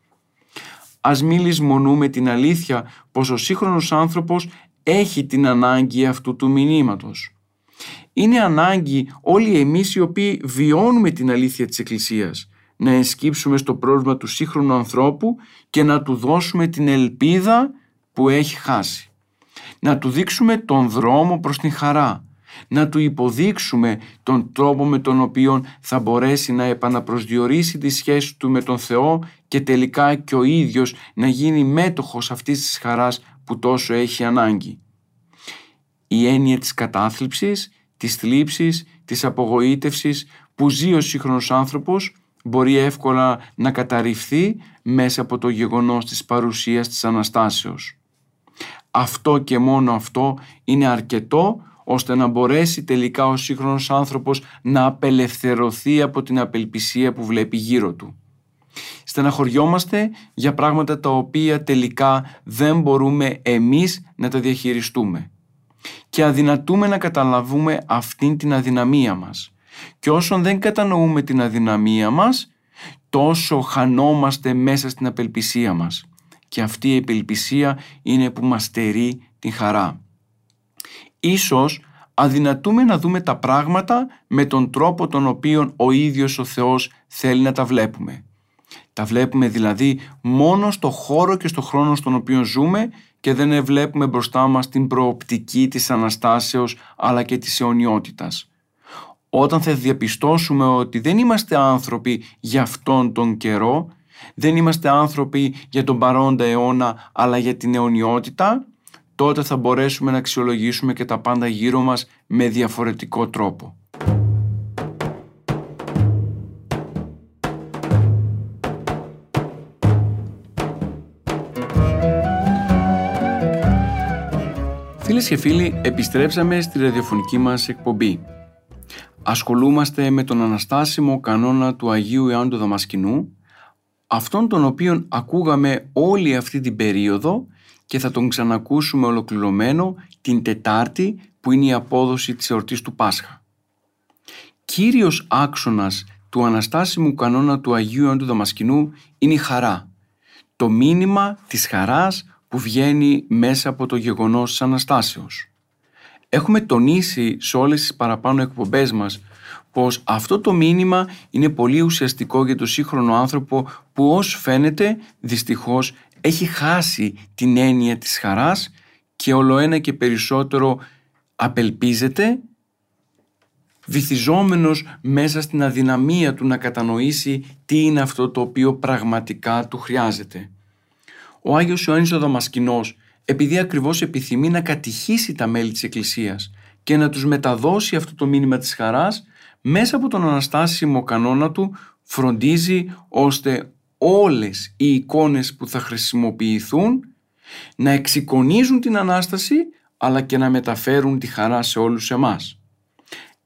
B: Ας μην λησμονούμε την αλήθεια πως ο σύγχρονος άνθρωπος έχει την ανάγκη αυτού του μηνύματος. Είναι ανάγκη όλοι εμείς οι οποίοι βιώνουμε την αλήθεια της Εκκλησίας να ενσκύψουμε στο πρόβλημα του σύγχρονου ανθρώπου και να του δώσουμε την ελπίδα που έχει χάσει. Να του δείξουμε τον δρόμο προς την χαρά. Να του υποδείξουμε τον τρόπο με τον οποίο θα μπορέσει να επαναπροσδιορίσει τη σχέση του με τον Θεό και τελικά και ο ίδιος να γίνει μέτοχος αυτής της χαράς που τόσο έχει ανάγκη. Η έννοια της κατάθλιψης, της θλίψης, της απογοήτευσης που ζει ο σύγχρονος άνθρωπος μπορεί εύκολα να καταρριφθεί μέσα από το γεγονός της παρουσίας της Αναστάσεως. Αυτό και μόνο αυτό είναι αρκετό ώστε να μπορέσει τελικά ο σύγχρονος άνθρωπος να απελευθερωθεί από την απελπισία που βλέπει γύρω του. Στεναχωριόμαστε για πράγματα τα οποία τελικά δεν μπορούμε εμείς να τα διαχειριστούμε και αδυνατούμε να καταλαβούμε αυτήν την αδυναμία μας. Και όσον δεν κατανοούμε την αδυναμία μας, τόσο χανόμαστε μέσα στην απελπισία μας. Και αυτή η απελπισία είναι που μας στερεί την χαρά. Ίσως αδυνατούμε να δούμε τα πράγματα με τον τρόπο τον οποίο ο ίδιος ο Θεός θέλει να τα βλέπουμε. Τα βλέπουμε δηλαδή μόνο στο χώρο και στο χρόνο στον οποίο ζούμε και δεν βλέπουμε μπροστά μας την προοπτική της Αναστάσεως αλλά και της αιωνιότητας. Όταν θα διαπιστώσουμε ότι δεν είμαστε άνθρωποι για αυτόν τον καιρό, δεν είμαστε άνθρωποι για τον παρόντα αιώνα αλλά για την αιωνιότητα, τότε θα μπορέσουμε να αξιολογήσουμε και τα πάντα γύρω μας με διαφορετικό τρόπο. Φίλες και φίλοι, επιστρέψαμε στη ραδιοφωνική μας εκπομπή. Ασχολούμαστε με τον αναστάσιμο κανόνα του Αγίου Ιωάννου του Δαμασκηνού, αυτόν τον οποίον ακούγαμε όλη αυτή την περίοδο και θα τον ξανακούσουμε ολοκληρωμένο την Τετάρτη που είναι η απόδοση της εορτής του Πάσχα. Κύριος άξονας του αναστάσιμου κανόνα του Αγίου Ιωάννου του Δαμασκηνού είναι η χαρά. Το μήνυμα της χαράς που βγαίνει μέσα από το γεγονός της Αναστάσεως. Έχουμε τονίσει σε όλες τις παραπάνω εκπομπές μας πως αυτό το μήνυμα είναι πολύ ουσιαστικό για το σύγχρονο άνθρωπο που ως φαίνεται δυστυχώς έχει χάσει την έννοια της χαράς και όλο ένα και περισσότερο απελπίζεται βυθιζόμενος μέσα στην αδυναμία του να κατανοήσει τι είναι αυτό το οποίο πραγματικά του χρειάζεται. Ο Άγιος Ιωάννης ο Δαμασκηνός, επειδή ακριβώς επιθυμεί να κατηχήσει τα μέλη της Εκκλησίας και να τους μεταδώσει αυτό το μήνυμα της χαράς, μέσα από τον αναστάσιμο κανόνα του φροντίζει ώστε όλες οι εικόνες που θα χρησιμοποιηθούν να εξοικονίζουν την Ανάσταση αλλά και να μεταφέρουν τη χαρά σε όλους εμάς.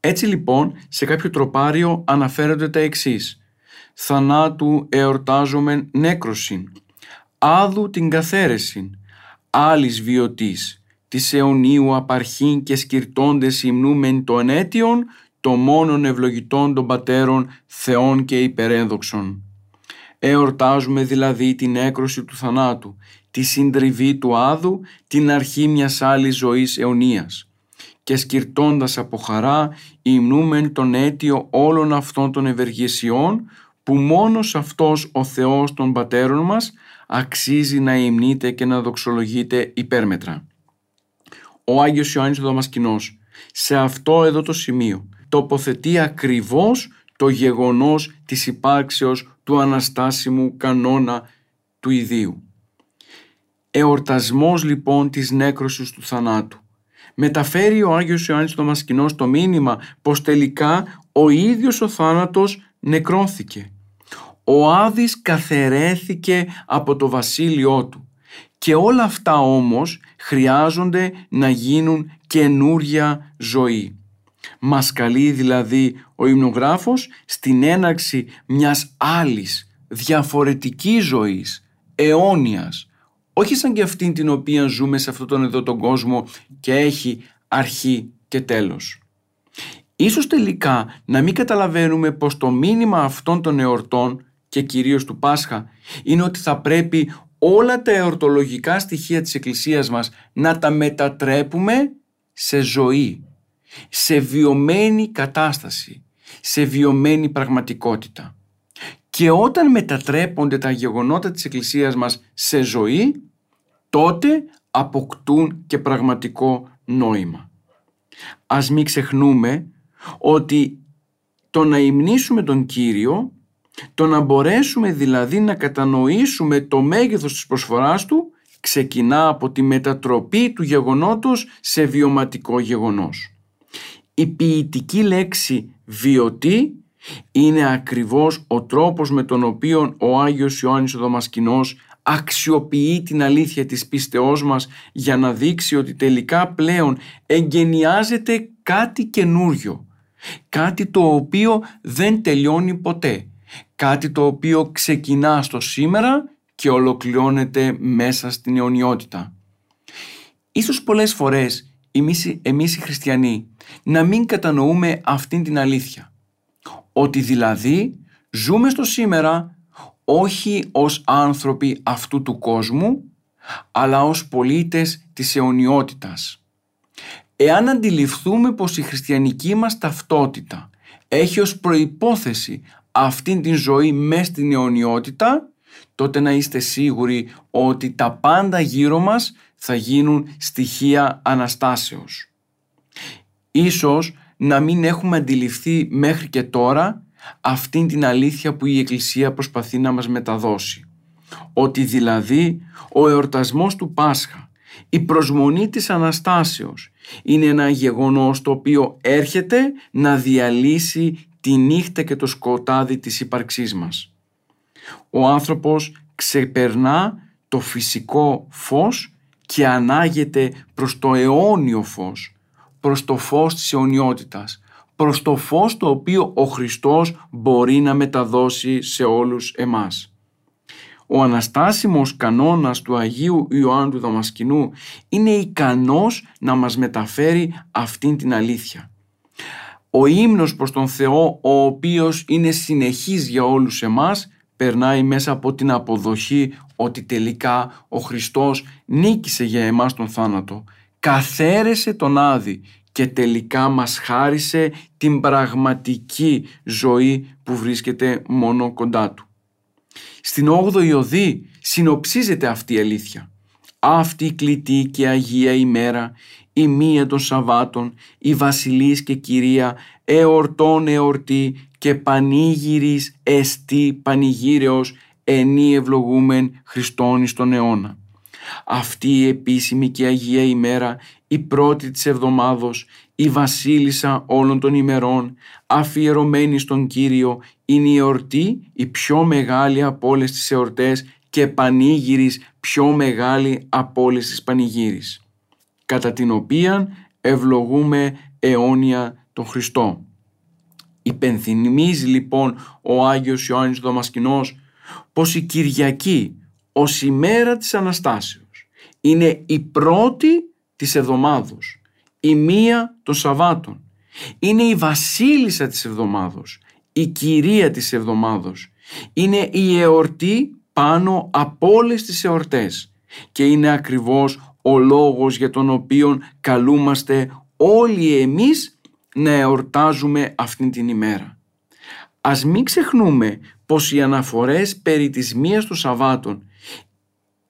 B: Έτσι λοιπόν σε κάποιο τροπάριο αναφέρονται τα εξής «Θανάτου εορτάζομαι νέκροσιν, άδου την καθαίρεσιν, άλλης βιωτής, της αιωνίου απαρχήν και σκυρτώντες υμνούμεν των αίτιων, το μόνον ευλογητών των πατέρων θεών και υπερένδοξων. Εορτάζουμε δηλαδή την έκρωση του θανάτου, τη συντριβή του άδου, την αρχή μιας άλλης ζωής αιωνίας. Και σκυρτώντας από χαρά, υμνούμεν τον αίτιο όλων αυτών των ευεργεσιών, που μόνος αυτός ο Θεός των πατέρων μας αξίζει να υμνείται και να δοξολογείται υπέρμετρα. Ο Άγιος Ιωάννης ο Δαμασκηνός σε αυτό εδώ το σημείο τοποθετεί ακριβώς το γεγονός της υπάρξεως του αναστάσιμου κανόνα του ιδίου. Εορτασμός λοιπόν της νέκρωσης του θανάτου. Μεταφέρει ο Άγιος Ιωάννης Δαμασκηνός το μήνυμα πως τελικά ο ίδιος ο θάνατος νεκρώθηκε ο Άδης καθαιρέθηκε από το βασίλειό του. Και όλα αυτά όμως χρειάζονται να γίνουν καινούρια ζωή. Μας καλεί δηλαδή ο υμνογράφος στην έναρξη μιας άλλης διαφορετικής ζωής, αιώνιας, όχι σαν και αυτήν την οποία ζούμε σε αυτόν τον εδώ τον κόσμο και έχει αρχή και τέλος. Ίσως τελικά να μην καταλαβαίνουμε πως το μήνυμα αυτών των εορτών και κυρίως του Πάσχα είναι ότι θα πρέπει όλα τα εορτολογικά στοιχεία της Εκκλησίας μας να τα μετατρέπουμε σε ζωή, σε βιωμένη κατάσταση, σε βιωμένη πραγματικότητα. Και όταν μετατρέπονται τα γεγονότα της Εκκλησίας μας σε ζωή, τότε αποκτούν και πραγματικό νόημα. Ας μην ξεχνούμε ότι το να υμνήσουμε τον Κύριο, το να μπορέσουμε δηλαδή να κατανοήσουμε το μέγεθος της προσφοράς Του, ξεκινά από τη μετατροπή του γεγονότος σε βιωματικό γεγονός. Η ποιητική λέξη βιωτή είναι ακριβώς ο τρόπος με τον οποίο ο Άγιος Ιωάννης ο Δαμασκηνός αξιοποιεί την αλήθεια της πίστεώς μας για να δείξει ότι τελικά πλέον εγκαινιάζεται κάτι καινούριο. Κάτι το οποίο δεν τελειώνει ποτέ. Κάτι το οποίο ξεκινά στο σήμερα και ολοκληρώνεται μέσα στην αιωνιότητα. Ίσως πολλές φορές εμείς, εμείς οι χριστιανοί να μην κατανοούμε αυτήν την αλήθεια. Ότι δηλαδή ζούμε στο σήμερα όχι ως άνθρωποι αυτού του κόσμου, αλλά ως πολίτες της αιωνιότητας. Εάν αντιληφθούμε πως η χριστιανική μας ταυτότητα έχει ως προϋπόθεση αυτήν την ζωή μέσα στην αιωνιότητα, τότε να είστε σίγουροι ότι τα πάντα γύρω μας θα γίνουν στοιχεία Αναστάσεως. Ίσως να μην έχουμε αντιληφθεί μέχρι και τώρα αυτήν την αλήθεια που η Εκκλησία προσπαθεί να μας μεταδώσει. Ότι δηλαδή ο εορτασμός του Πάσχα, η προσμονή της Αναστάσεως είναι ένα γεγονός το οποίο έρχεται να διαλύσει τη νύχτα και το σκοτάδι της ύπαρξής μας. Ο άνθρωπος ξεπερνά το φυσικό φως και ανάγεται προς το αιώνιο φως, προς το φως της αιωνιότητας, προς το φως το οποίο ο Χριστός μπορεί να μεταδώσει σε όλους εμάς. Ο αναστάσιμος κανόνας του Αγίου Ιωάννου του Δαμασκηνού είναι ικανός να μας μεταφέρει αυτήν την αλήθεια. Ο ύμνος προς τον Θεό, ο οποίος είναι συνεχής για όλους εμάς, περνάει μέσα από την αποδοχή ότι τελικά ο Χριστός νίκησε για εμάς τον θάνατο, καθαίρεσε τον Άδη και τελικά μας χάρισε την πραγματική ζωή που βρίσκεται μόνο κοντά Του. Στην 8η Οδή συνοψίζεται αυτή η αλήθεια. Αυτή η κλητή και αγία ημέρα, η μία των Σαββάτων, η Βασιλής και Κυρία, εορτών εορτή και πανήγυρης εστί πανηγύρεως ενή ευλογούμεν Χριστόν στον αιώνα. Αυτή η επίσημη και αγία ημέρα, η πρώτη της εβδομάδος, η βασίλισσα όλων των ημερών, αφιερωμένη στον Κύριο, είναι η εορτή η πιο μεγάλη από όλες τις εορτές και πανήγυρης πιο μεγάλη από όλες τις πανηγύρις, κατά την οποία ευλογούμε αιώνια τον Χριστό. Υπενθυμίζει λοιπόν ο Άγιος Ιωάννης Δαμασκηνός πως η Κυριακή ως ημέρα της Αναστάσεως είναι η πρώτη της εβδομάδος, η μία των Σαββάτων. Είναι η βασίλισσα της εβδομάδος, η κυρία της εβδομάδος. Είναι η εορτή πάνω από όλες τις εορτές και είναι ακριβώς ο λόγος για τον οποίο καλούμαστε όλοι εμείς να εορτάζουμε αυτήν την ημέρα. Ας μην ξεχνούμε πως οι αναφορές περί της μίας των Σαββάτων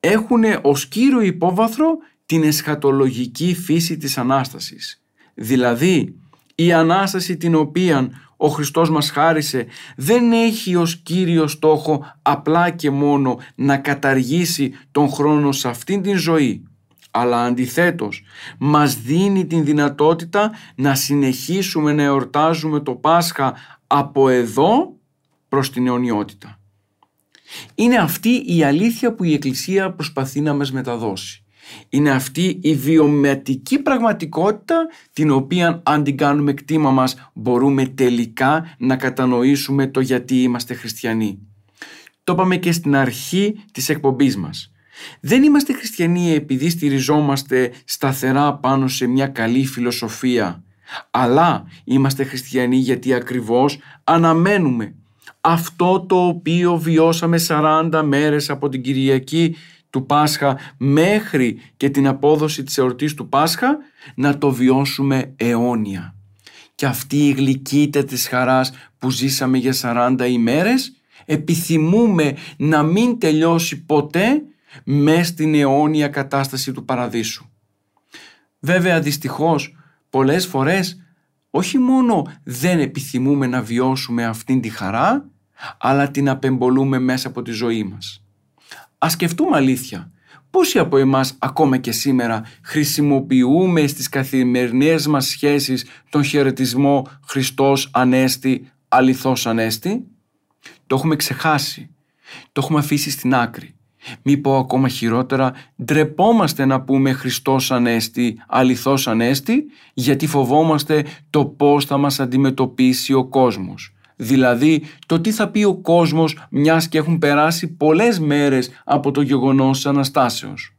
B: έχουν ως κύριο υπόβαθρο την εσχατολογική φύση της Ανάστασης. Δηλαδή, η Ανάσταση την οποία ο Χριστός μας χάρισε δεν έχει ως κύριο στόχο απλά και μόνο να καταργήσει τον χρόνο σε αυτήν την ζωή αλλά αντιθέτως μας δίνει την δυνατότητα να συνεχίσουμε να εορτάζουμε το Πάσχα από εδώ προς την αιωνιότητα. Είναι αυτή η αλήθεια που η Εκκλησία προσπαθεί να μας μεταδώσει. Είναι αυτή η βιωματική πραγματικότητα την οποία αν την κάνουμε κτήμα μας μπορούμε τελικά να κατανοήσουμε το γιατί είμαστε χριστιανοί. Το είπαμε και στην αρχή της εκπομπής μας. Δεν είμαστε χριστιανοί επειδή στηριζόμαστε σταθερά πάνω σε μια καλή φιλοσοφία, Αλλά είμαστε χριστιανοί γιατί ακριβώς αναμένουμε αυτό το οποίο βιώσαμε 40 μέρες από την Κυριακή του Πάσχα μέχρι και την απόδοση της εορτής του Πάσχα να το βιώσουμε αιώνια. Και αυτή η γλυκύτητα της χαράς που ζήσαμε για 40 ημέρες επιθυμούμε να μην τελειώσει ποτέ μες στην αιώνια κατάσταση του παραδείσου. Βέβαια δυστυχώς πολλές φορές όχι μόνο δεν επιθυμούμε να βιώσουμε αυτήν τη χαρά αλλά την απεμπολούμε μέσα από τη ζωή μας. Ας σκεφτούμε αλήθεια. Πόσοι από εμάς ακόμα και σήμερα χρησιμοποιούμε στις καθημερινές μας σχέσεις τον χαιρετισμό Χριστός Ανέστη, αληθώς Ανέστη. Το έχουμε ξεχάσει. Το έχουμε αφήσει στην άκρη. Μη πω ακόμα χειρότερα, ντρεπόμαστε να πούμε Χριστός Ανέστη, αληθώς Ανέστη, γιατί φοβόμαστε το πώς θα μας αντιμετωπίσει ο κόσμος δηλαδή το τι θα πει ο κόσμος μιας και έχουν περάσει πολλές μέρες από το γεγονός της Αναστάσεως.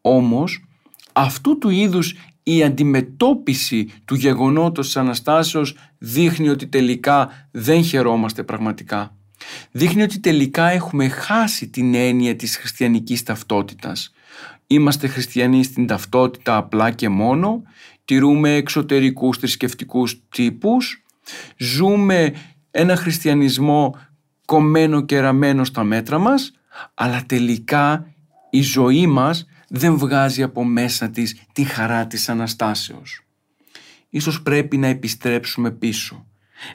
B: Όμως αυτού του είδους η αντιμετώπιση του γεγονότος της Αναστάσεως δείχνει ότι τελικά δεν χαιρόμαστε πραγματικά. Δείχνει ότι τελικά έχουμε χάσει την έννοια της χριστιανικής ταυτότητας. Είμαστε χριστιανοί στην ταυτότητα απλά και μόνο, τηρούμε εξωτερικούς θρησκευτικούς τύπους, ζούμε ένα χριστιανισμό κομμένο και ραμμένο στα μέτρα μας, αλλά τελικά η ζωή μας δεν βγάζει από μέσα της τη χαρά της Αναστάσεως. Ίσως πρέπει να επιστρέψουμε πίσω,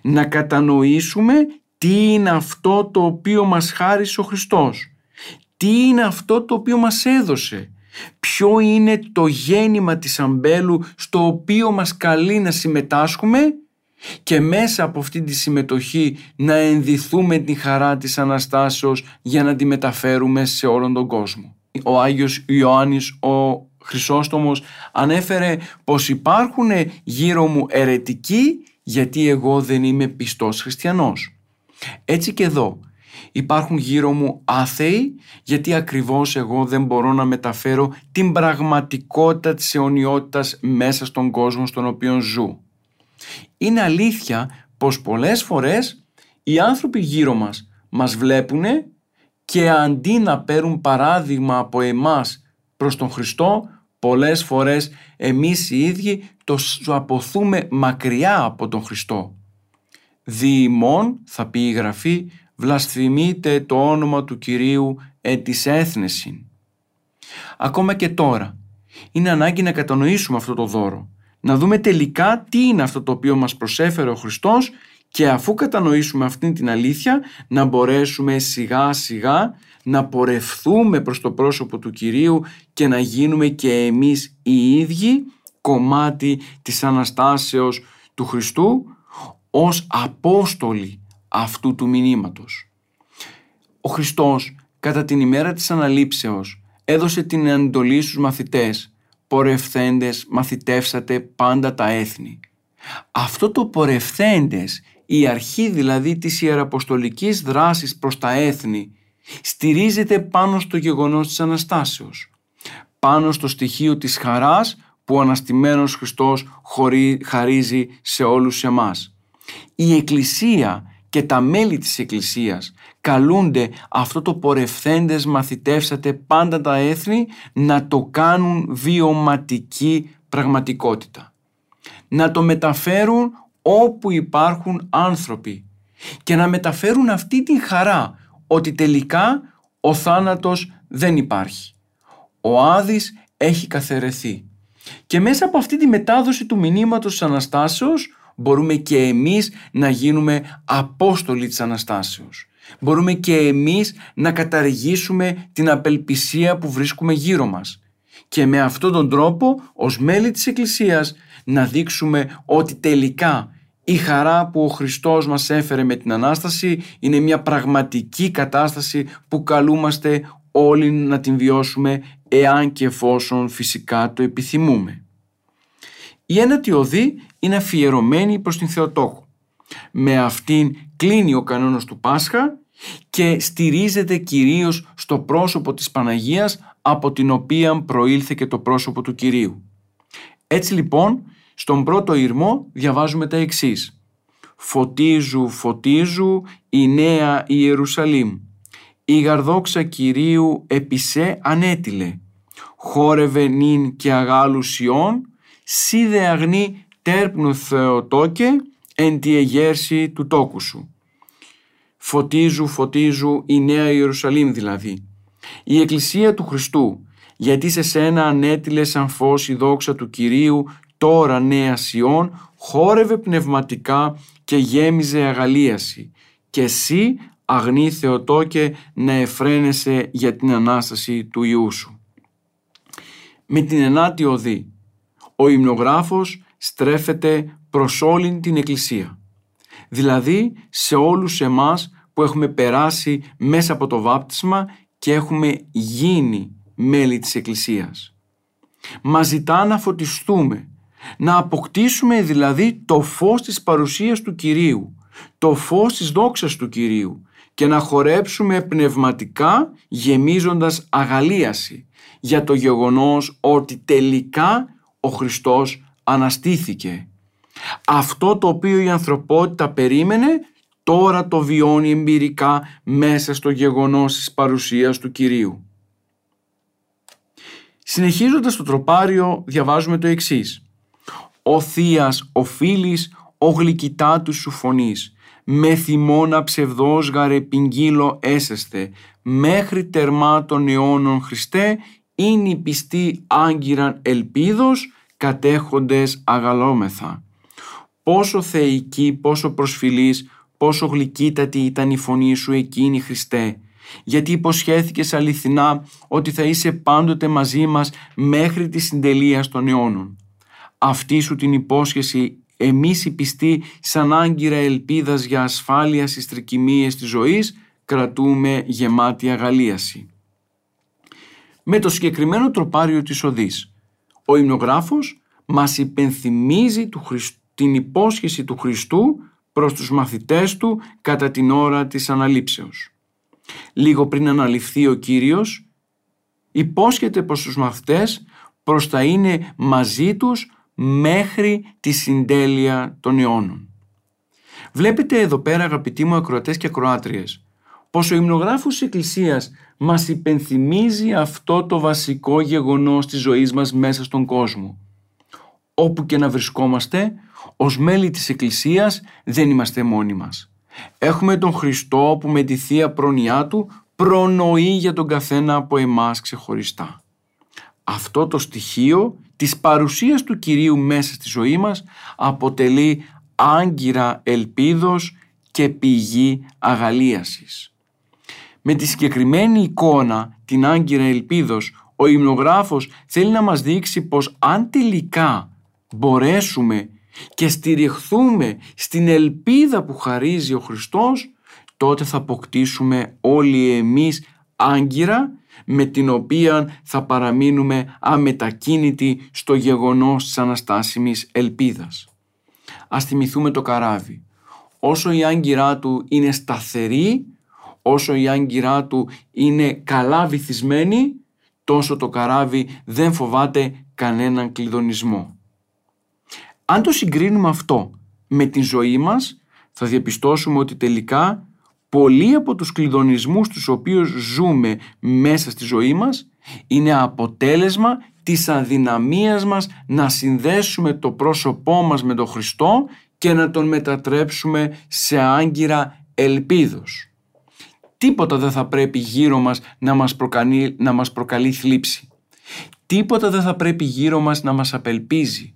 B: να κατανοήσουμε τι είναι αυτό το οποίο μας χάρισε ο Χριστός, τι είναι αυτό το οποίο μας έδωσε, ποιο είναι το γέννημα της αμπέλου στο οποίο μας καλεί να συμμετάσχουμε; Και μέσα από αυτή τη συμμετοχή να ενδυθούμε τη χαρά της Αναστάσεως για να τη μεταφέρουμε σε όλον τον κόσμο. Ο Άγιος Ιωάννης ο Χρυσόστομος ανέφερε πως υπάρχουν γύρω μου ερετικοί γιατί εγώ δεν είμαι πιστός χριστιανός. Έτσι και εδώ υπάρχουν γύρω μου άθεοι γιατί ακριβώς εγώ δεν μπορώ να μεταφέρω την πραγματικότητα της αιωνιότητας μέσα στον κόσμο στον οποίο ζω. Είναι αλήθεια πως πολλές φορές οι άνθρωποι γύρω μας μας βλέπουν και αντί να παίρνουν παράδειγμα από εμάς προς τον Χριστό, πολλές φορές εμείς οι ίδιοι το αποθούμε μακριά από τον Χριστό. Διημών, θα πει η Γραφή, βλασφημείτε το όνομα του Κυρίου εν της έθνεσιν. Ακόμα και τώρα, είναι ανάγκη να κατανοήσουμε αυτό το δώρο να δούμε τελικά τι είναι αυτό το οποίο μας προσέφερε ο Χριστός και αφού κατανοήσουμε αυτήν την αλήθεια να μπορέσουμε σιγά σιγά να πορευθούμε προς το πρόσωπο του Κυρίου και να γίνουμε και εμείς οι ίδιοι κομμάτι της Αναστάσεως του Χριστού ως Απόστολοι αυτού του μηνύματος. Ο Χριστός κατά την ημέρα της Αναλήψεως έδωσε την εντολή στους μαθητές πορευθέντες μαθητεύσατε πάντα τα έθνη. Αυτό το πορευθέντες, η αρχή δηλαδή της ιεραποστολικής δράσης προς τα έθνη, στηρίζεται πάνω στο γεγονός της Αναστάσεως, πάνω στο στοιχείο της χαράς που ο Αναστημένος Χριστός χαρίζει σε όλους εμάς. Η Εκκλησία και τα μέλη της Εκκλησίας καλούνται αυτό το πορευθέντες μαθητεύσατε πάντα τα έθνη να το κάνουν βιωματική πραγματικότητα. Να το μεταφέρουν όπου υπάρχουν άνθρωποι και να μεταφέρουν αυτή τη χαρά ότι τελικά ο θάνατος δεν υπάρχει. Ο Άδης έχει καθαιρεθεί. Και μέσα από αυτή τη μετάδοση του μηνύματος της Αναστάσεως μπορούμε και εμείς να γίνουμε Απόστολοι της Αναστάσεως. Μπορούμε και εμείς να καταργήσουμε την απελπισία που βρίσκουμε γύρω μας. Και με αυτόν τον τρόπο, ως μέλη της Εκκλησίας, να δείξουμε ότι τελικά η χαρά που ο Χριστός μας έφερε με την Ανάσταση είναι μια πραγματική κατάσταση που καλούμαστε όλοι να την βιώσουμε εάν και εφόσον φυσικά το επιθυμούμε. Η ένατη οδή είναι αφιερωμένη προς την Θεοτόκο. Με αυτήν κλείνει ο κανόνας του Πάσχα και στηρίζεται κυρίως στο πρόσωπο της Παναγίας από την οποία προήλθε και το πρόσωπο του Κυρίου. Έτσι λοιπόν, Στον πρώτο ήρμο διαβάζουμε τα εξής. «Φωτίζου, φωτίζου η νέα Ιερουσαλήμ. Η γαρδόξα Κυρίου επισέ ανέτειλε. Χόρευε νυν και αγάλου Σιών, σίδε αγνή τέρπνου Θεοτόκε, εν τη εγέρση του τόκου σου. Φωτίζου, φωτίζου η Νέα Ιερουσαλήμ δηλαδή. Η Εκκλησία του Χριστού, γιατί σε σένα ανέτειλε σαν φως η δόξα του Κυρίου, τώρα νέα Σιών, χόρευε πνευματικά και γέμιζε αγαλίαση. Και εσύ αγνή Θεοτόκε να εφραίνεσαι για την Ανάσταση του Ιού σου. Με την ενάτη οδή, ο υμνογράφος στρέφεται προς όλη την Εκκλησία. Δηλαδή σε όλους εμάς που έχουμε περάσει μέσα από το βάπτισμα και έχουμε γίνει μέλη της Εκκλησίας. Μας ζητά να φωτιστούμε, να αποκτήσουμε δηλαδή το φως της παρουσίας του Κυρίου, το φως της δόξας του Κυρίου και να χορέψουμε πνευματικά γεμίζοντας αγαλίαση για το γεγονός ότι τελικά ο Χριστός αναστήθηκε. Αυτό το οποίο η ανθρωπότητα περίμενε τώρα το βιώνει εμπειρικά μέσα στο γεγονός της παρουσίας του Κυρίου. Συνεχίζοντας το τροπάριο διαβάζουμε το εξής. «Ο Θείας, ο Φίλης, ο γλυκητάτους σου φωνής, με θυμώνα ψευδός γαρεπιγγύλο έσεστε, μέχρι τερμά των αιώνων Χριστέ, είναι η πιστή άγκυραν ελπίδος, κατέχοντες αγαλόμεθα. Πόσο θεϊκή, πόσο προσφυλής, πόσο γλυκύτατη ήταν η φωνή σου εκείνη Χριστέ, γιατί υποσχέθηκες αληθινά ότι θα είσαι πάντοτε μαζί μας μέχρι τη συντελεία των αιώνων. Αυτή σου την υπόσχεση εμείς οι πιστοί σαν άγκυρα ελπίδας για ασφάλεια στις τρικυμίες της ζωής κρατούμε γεμάτη αγαλίαση. Με το συγκεκριμένο τροπάριο της οδής, ο υμνογράφος μας υπενθυμίζει του την υπόσχεση του Χριστού προς τους μαθητές του κατά την ώρα της αναλήψεως. Λίγο πριν αναλυφθεί ο Κύριος, υπόσχεται προς τους μαθητές προς θα είναι μαζί τους μέχρι τη συντέλεια των αιώνων. Βλέπετε εδώ πέρα αγαπητοί μου ακροατές και ακροάτριες πως ο υμνογράφος της Εκκλησίας μας υπενθυμίζει αυτό το βασικό γεγονός της ζωής μας μέσα στον κόσμο. Όπου και να βρισκόμαστε, ως μέλη της Εκκλησίας δεν είμαστε μόνοι μας. Έχουμε τον Χριστό που με τη Θεία Προνοιά Του προνοεί για τον καθένα από εμάς ξεχωριστά. Αυτό το στοιχείο της παρουσίας του Κυρίου μέσα στη ζωή μας αποτελεί άγκυρα ελπίδος και πηγή αγαλίασης. Με τη συγκεκριμένη εικόνα, την άγκυρα ελπίδος, ο υμνογράφος θέλει να μας δείξει πως αν τελικά μπορέσουμε και στηριχθούμε στην ελπίδα που χαρίζει ο Χριστός, τότε θα αποκτήσουμε όλοι εμείς άγκυρα με την οποία θα παραμείνουμε αμετακίνητοι στο γεγονός της αναστάσιμης ελπίδας. Ας θυμηθούμε το καράβι. Όσο η άγκυρά του είναι σταθερή, όσο η άγκυρά του είναι καλά βυθισμένη, τόσο το καράβι δεν φοβάται κανέναν κλειδονισμό. Αν το συγκρίνουμε αυτό με την ζωή μας, θα διαπιστώσουμε ότι τελικά πολλοί από τους κλειδονισμούς τους οποίους ζούμε μέσα στη ζωή μας είναι αποτέλεσμα της αδυναμίας μας να συνδέσουμε το πρόσωπό μας με τον Χριστό και να τον μετατρέψουμε σε άγκυρα ελπίδος. Τίποτα δεν θα πρέπει γύρω μας να μας προκαλεί, να μας προκαλεί θλίψη. Τίποτα δεν θα πρέπει γύρω μας να μας απελπίζει.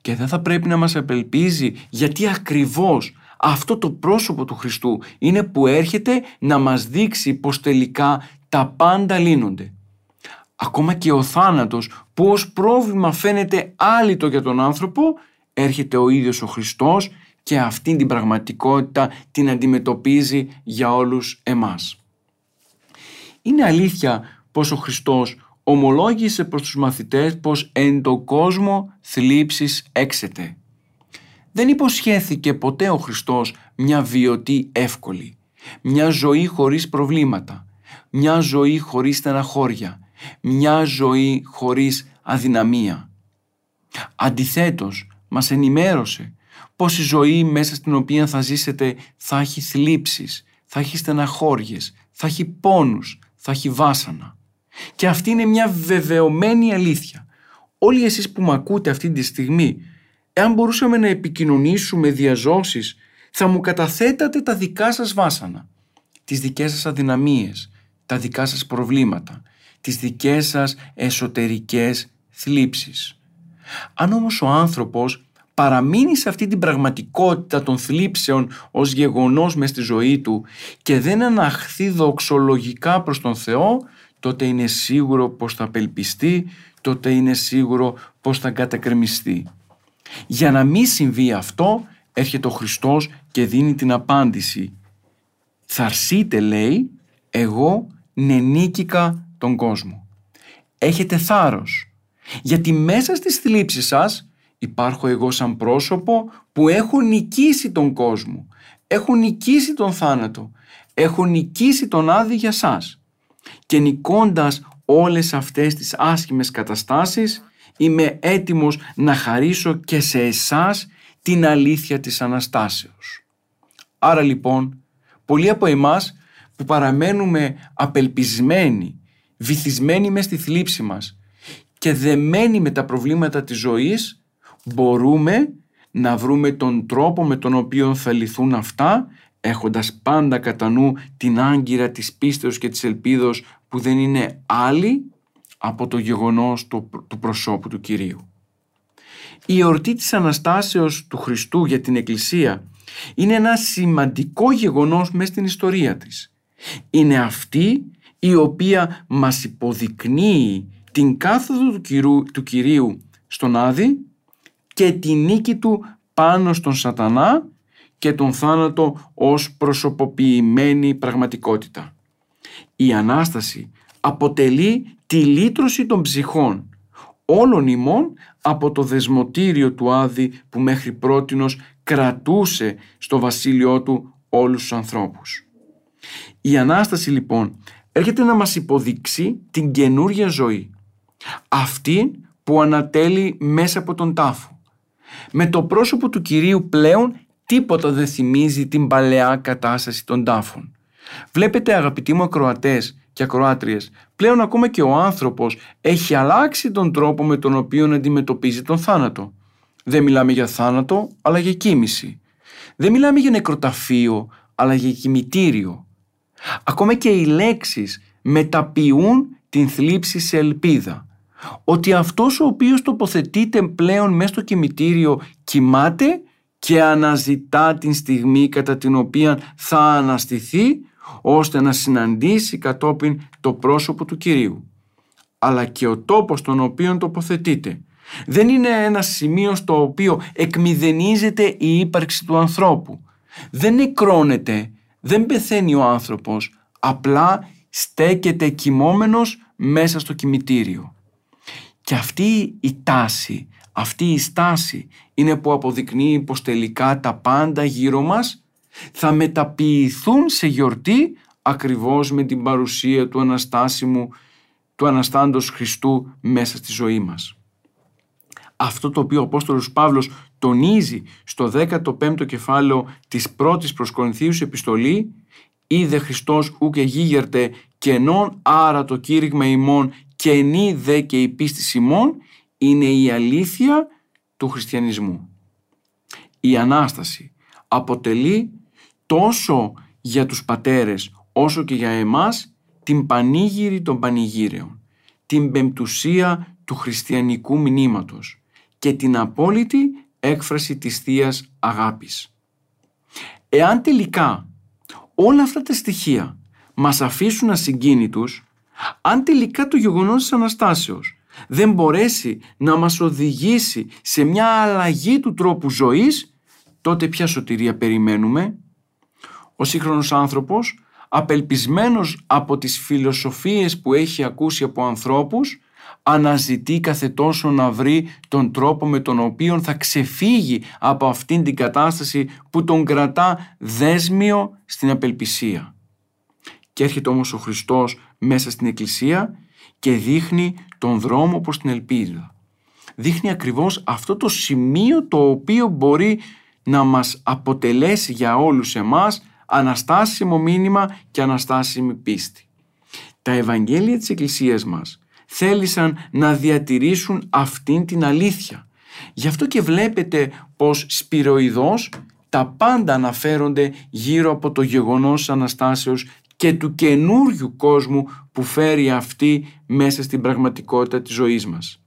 B: Και δεν θα πρέπει να μας απελπίζει γιατί ακριβώς αυτό το πρόσωπο του Χριστού είναι που έρχεται να μας δείξει πως τελικά τα πάντα λύνονται. Ακόμα και ο θάνατος που ως πρόβλημα φαίνεται άλυτο για τον άνθρωπο έρχεται ο ίδιος ο Χριστός και αυτήν την πραγματικότητα την αντιμετωπίζει για όλους εμάς. Είναι αλήθεια πως ο Χριστός ομολόγησε προς τους μαθητές πως εν το κόσμο θλίψεις έξετε. Δεν υποσχέθηκε ποτέ ο Χριστός μια βιωτή εύκολη, μια ζωή χωρίς προβλήματα, μια ζωή χωρίς στεναχώρια, μια ζωή χωρίς αδυναμία. Αντιθέτως, μας ενημέρωσε πως η ζωή μέσα στην οποία θα ζήσετε θα έχει θλίψεις, θα έχει στεναχώριες, θα έχει πόνους, θα έχει βάσανα. Και αυτή είναι μια βεβαιωμένη αλήθεια. Όλοι εσείς που με ακούτε αυτή τη στιγμή, εάν μπορούσαμε να επικοινωνήσουμε διαζώσεις, θα μου καταθέτατε τα δικά σας βάσανα, τις δικές σας αδυναμίες, τα δικά σας προβλήματα, τις δικές σας εσωτερικές θλίψεις. Αν όμως ο άνθρωπος παραμείνει σε αυτή την πραγματικότητα των θλίψεων ως γεγονός μες στη ζωή του και δεν αναχθεί δοξολογικά προς τον Θεό, τότε είναι σίγουρο πως θα απελπιστεί, τότε είναι σίγουρο πως θα κατακρεμιστεί. Για να μην συμβεί αυτό, έρχεται ο Χριστός και δίνει την απάντηση. «Θαρσείτε» λέει, «εγώ νενίκηκα τον κόσμο». Έχετε θάρρος, γιατί μέσα στις θλίψεις σας υπάρχω εγώ σαν πρόσωπο που έχω νικήσει τον κόσμο, έχω νικήσει τον θάνατο, έχω νικήσει τον άδει για σας. Και νικώντας όλες αυτές τις άσχημες καταστάσεις είμαι έτοιμος να χαρίσω και σε εσάς την αλήθεια της Αναστάσεως. Άρα λοιπόν, πολλοί από εμάς που παραμένουμε απελπισμένοι, βυθισμένοι μες στη θλίψη μας και δεμένοι με τα προβλήματα της ζωής, μπορούμε να βρούμε τον τρόπο με τον οποίο θα λυθούν αυτά έχοντας πάντα κατά νου την άγκυρα της πίστεως και της ελπίδος που δεν είναι άλλη από το γεγονός του, του προσώπου του Κυρίου. Η εορτή της Αναστάσεως του Χριστού για την Εκκλησία είναι ένα σημαντικό γεγονός μέσα στην ιστορία της. Είναι αυτή η οποία μας υποδεικνύει την κάθοδο του, Κυρίου, του Κυρίου στον Άδη και τη νίκη του πάνω στον σατανά και τον θάνατο ως προσωποποιημένη πραγματικότητα. Η Ανάσταση αποτελεί τη λύτρωση των ψυχών όλων ημών από το δεσμοτήριο του Άδη που μέχρι πρότινος κρατούσε στο βασίλειό του όλους τους ανθρώπους. Η Ανάσταση λοιπόν έρχεται να μας υποδείξει την καινούρια ζωή. Αυτή που ανατέλει μέσα από τον τάφο. Με το πρόσωπο του Κυρίου πλέον τίποτα δεν θυμίζει την παλαιά κατάσταση των τάφων. Βλέπετε αγαπητοί μου ακροατές και ακροάτριες, πλέον ακόμα και ο άνθρωπος έχει αλλάξει τον τρόπο με τον οποίο αντιμετωπίζει τον θάνατο. Δεν μιλάμε για θάνατο, αλλά για κοίμηση. Δεν μιλάμε για νεκροταφείο, αλλά για κημητήριο. Ακόμα και οι λέξεις μεταποιούν την θλίψη σε ελπίδα. Ότι αυτός ο οποίος τοποθετείται πλέον μέσα στο κημητήριο κοιμάται και αναζητά την στιγμή κατά την οποία θα αναστηθεί ώστε να συναντήσει κατόπιν το πρόσωπο του Κυρίου. Αλλά και ο τόπος τον οποίο τοποθετείται δεν είναι ένα σημείο στο οποίο εκμηδενίζεται η ύπαρξη του ανθρώπου. Δεν νεκρώνεται, δεν πεθαίνει ο άνθρωπος, απλά στέκεται κοιμόμενος μέσα στο κημητήριο. Και αυτή η τάση αυτή η στάση είναι που αποδεικνύει πως τελικά τα πάντα γύρω μας θα μεταποιηθούν σε γιορτή ακριβώς με την παρουσία του Αναστάσιμου, του Αναστάντος Χριστού μέσα στη ζωή μας. Αυτό το οποίο ο Απόστολος Παύλος τονίζει στο 15ο κεφάλαιο της πρώτης προς Κορινθίους επιστολή «Είδε Χριστός ούκε γίγερτε κενών άρα το κήρυγμα ημών και νη δε και η πίστη ημών» είναι η αλήθεια του χριστιανισμού. Η Ανάσταση αποτελεί τόσο για τους πατέρες όσο και για εμάς την πανήγυρη των πανηγύρεων, την πεμπτουσία του χριστιανικού μηνύματος και την απόλυτη έκφραση της θείας Αγάπης. Εάν τελικά όλα αυτά τα στοιχεία μας αφήσουν ασυγκίνητους, αν τελικά το γεγονός της Αναστάσεως δεν μπορέσει να μας οδηγήσει σε μια αλλαγή του τρόπου ζωής, τότε ποια σωτηρία περιμένουμε; Ο σύγχρονος άνθρωπος, απελπισμένος από τις φιλοσοφίες που έχει ακούσει από ανθρώπους, αναζητεί κάθε τόσο να βρει τον τρόπο με τον οποίο θα ξεφύγει από αυτήν την κατάσταση που τον κρατά δέσμιο στην απελπισία. Και έρχεται όμως ο Χριστός μέσα στην Εκκλησία και δείχνει τον δρόμο προς την ελπίδα. δείχνει ακριβώς αυτό το σημείο το οποίο μπορεί να μας αποτελέσει για όλους εμάς αναστάσιμο μήνυμα και αναστάσιμη πίστη. Τα Ευαγγέλια της Εκκλησίας μας θέλησαν να διατηρήσουν αυτήν την αλήθεια. Γι' αυτό και βλέπετε πως σπυροειδώς τα πάντα αναφέρονται γύρω από το γεγονός Αναστάσεως και του καινούριου κόσμου που φέρει αυτή μέσα στην πραγματικότητα της ζωής μας.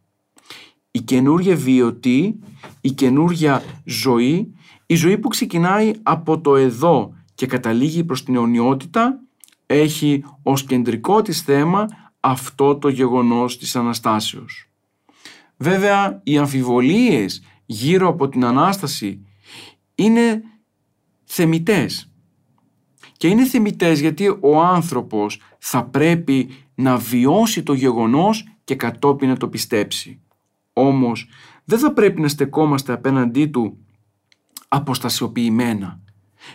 B: Η καινούργια βιωτή, η καινούργια ζωή, η ζωή που ξεκινάει από το εδώ και καταλήγει προς την αιωνιότητα, έχει ως κεντρικό της θέμα αυτό το γεγονός της Αναστάσεως. Βέβαια, οι αμφιβολίες γύρω από την Ανάσταση είναι θεμητές. Και είναι θεμητές γιατί ο άνθρωπος θα πρέπει να βιώσει το γεγονός και κατόπιν να το πιστέψει. Όμως δεν θα πρέπει να στεκόμαστε απέναντί του αποστασιοποιημένα.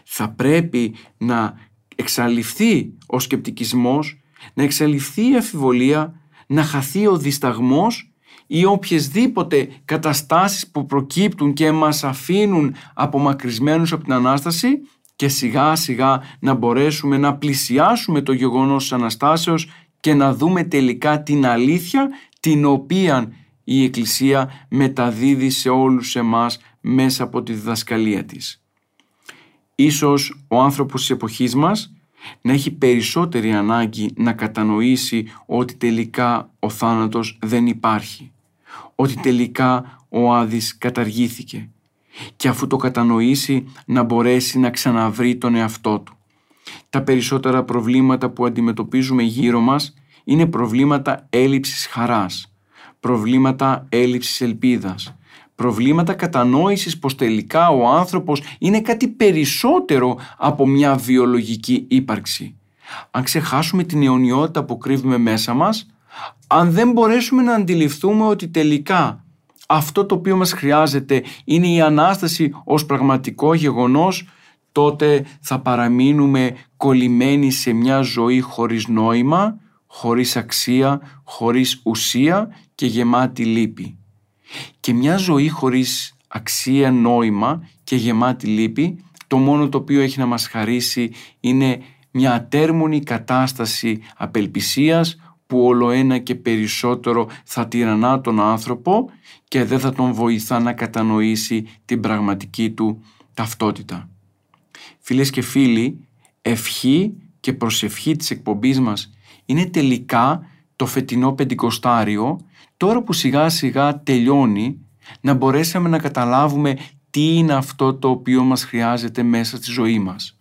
B: Θα πρέπει να εξαλειφθεί ο σκεπτικισμός, να εξαλειφθεί η αφιβολία, να χαθεί ο δισταγμός ή οποιασδήποτε καταστάσεις που προκύπτουν και μας αφήνουν απομακρυσμένους από την Ανάσταση και σιγά σιγά να μπορέσουμε να πλησιάσουμε το γεγονός της Αναστάσεως και να δούμε τελικά την αλήθεια την οποία η Εκκλησία μεταδίδει σε όλους εμάς μέσα από τη διδασκαλία της. Ίσως ο άνθρωπος της εποχής μας να έχει περισσότερη ανάγκη να κατανοήσει ότι τελικά ο θάνατος δεν υπάρχει, ότι τελικά ο Άδης καταργήθηκε και αφού το κατανοήσει να μπορέσει να ξαναβρει τον εαυτό του. Τα περισσότερα προβλήματα που αντιμετωπίζουμε γύρω μας είναι προβλήματα έλλειψης χαράς, προβλήματα έλλειψης ελπίδας, προβλήματα κατανόησης πως τελικά ο άνθρωπος είναι κάτι περισσότερο από μια βιολογική ύπαρξη. Αν ξεχάσουμε την αιωνιότητα που κρύβουμε μέσα μας, αν δεν μπορέσουμε να αντιληφθούμε ότι τελικά αυτό το οποίο μας χρειάζεται είναι η Ανάσταση ως πραγματικό γεγονός, τότε θα παραμείνουμε κολλημένοι σε μια ζωή χωρίς νόημα, χωρίς αξία, χωρίς ουσία και γεμάτη λύπη. Και μια ζωή χωρίς αξία, νόημα και γεμάτη λύπη, το μόνο το οποίο έχει να μας χαρίσει είναι μια ατέρμονη κατάσταση απελπισίας που όλο ένα και περισσότερο θα τυραννά τον άνθρωπο και δεν θα τον βοηθά να κατανοήσει την πραγματική του ταυτότητα. Φίλες και φίλοι, ευχή και προσευχή της εκπομπής μας είναι τελικά το φετινό πεντηκοστάριο, τώρα που σιγά σιγά τελειώνει, να μπορέσαμε να καταλάβουμε τι είναι αυτό το οποίο μας χρειάζεται μέσα στη ζωή μας.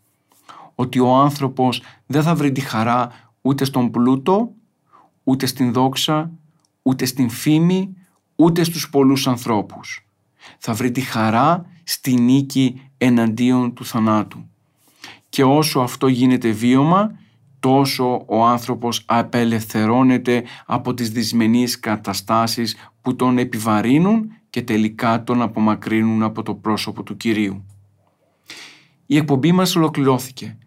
B: Ότι ο άνθρωπος δεν θα βρει τη χαρά ούτε στον πλούτο, ούτε στην δόξα, ούτε στην φήμη, ούτε στους πολλούς ανθρώπους. Θα βρει τη χαρά στη νίκη εναντίον του θανάτου. Και όσο αυτό γίνεται βίωμα, τόσο ο άνθρωπος απελευθερώνεται από τις δυσμενείς καταστάσεις που τον επιβαρύνουν και τελικά τον απομακρύνουν από το πρόσωπο του Κυρίου. Η εκπομπή μας ολοκληρώθηκε.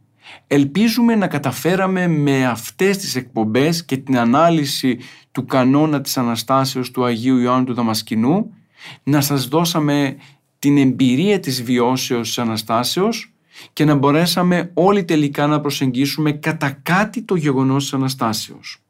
B: Ελπίζουμε να καταφέραμε με αυτές τις εκπομπές και την ανάλυση του κανόνα της Αναστάσεως του Αγίου Ιωάννου του Δαμασκηνού να σας δώσαμε την εμπειρία της βιώσεως της Αναστάσεως και να μπορέσαμε όλοι τελικά να προσεγγίσουμε κατά κάτι το γεγονός της Αναστάσεως.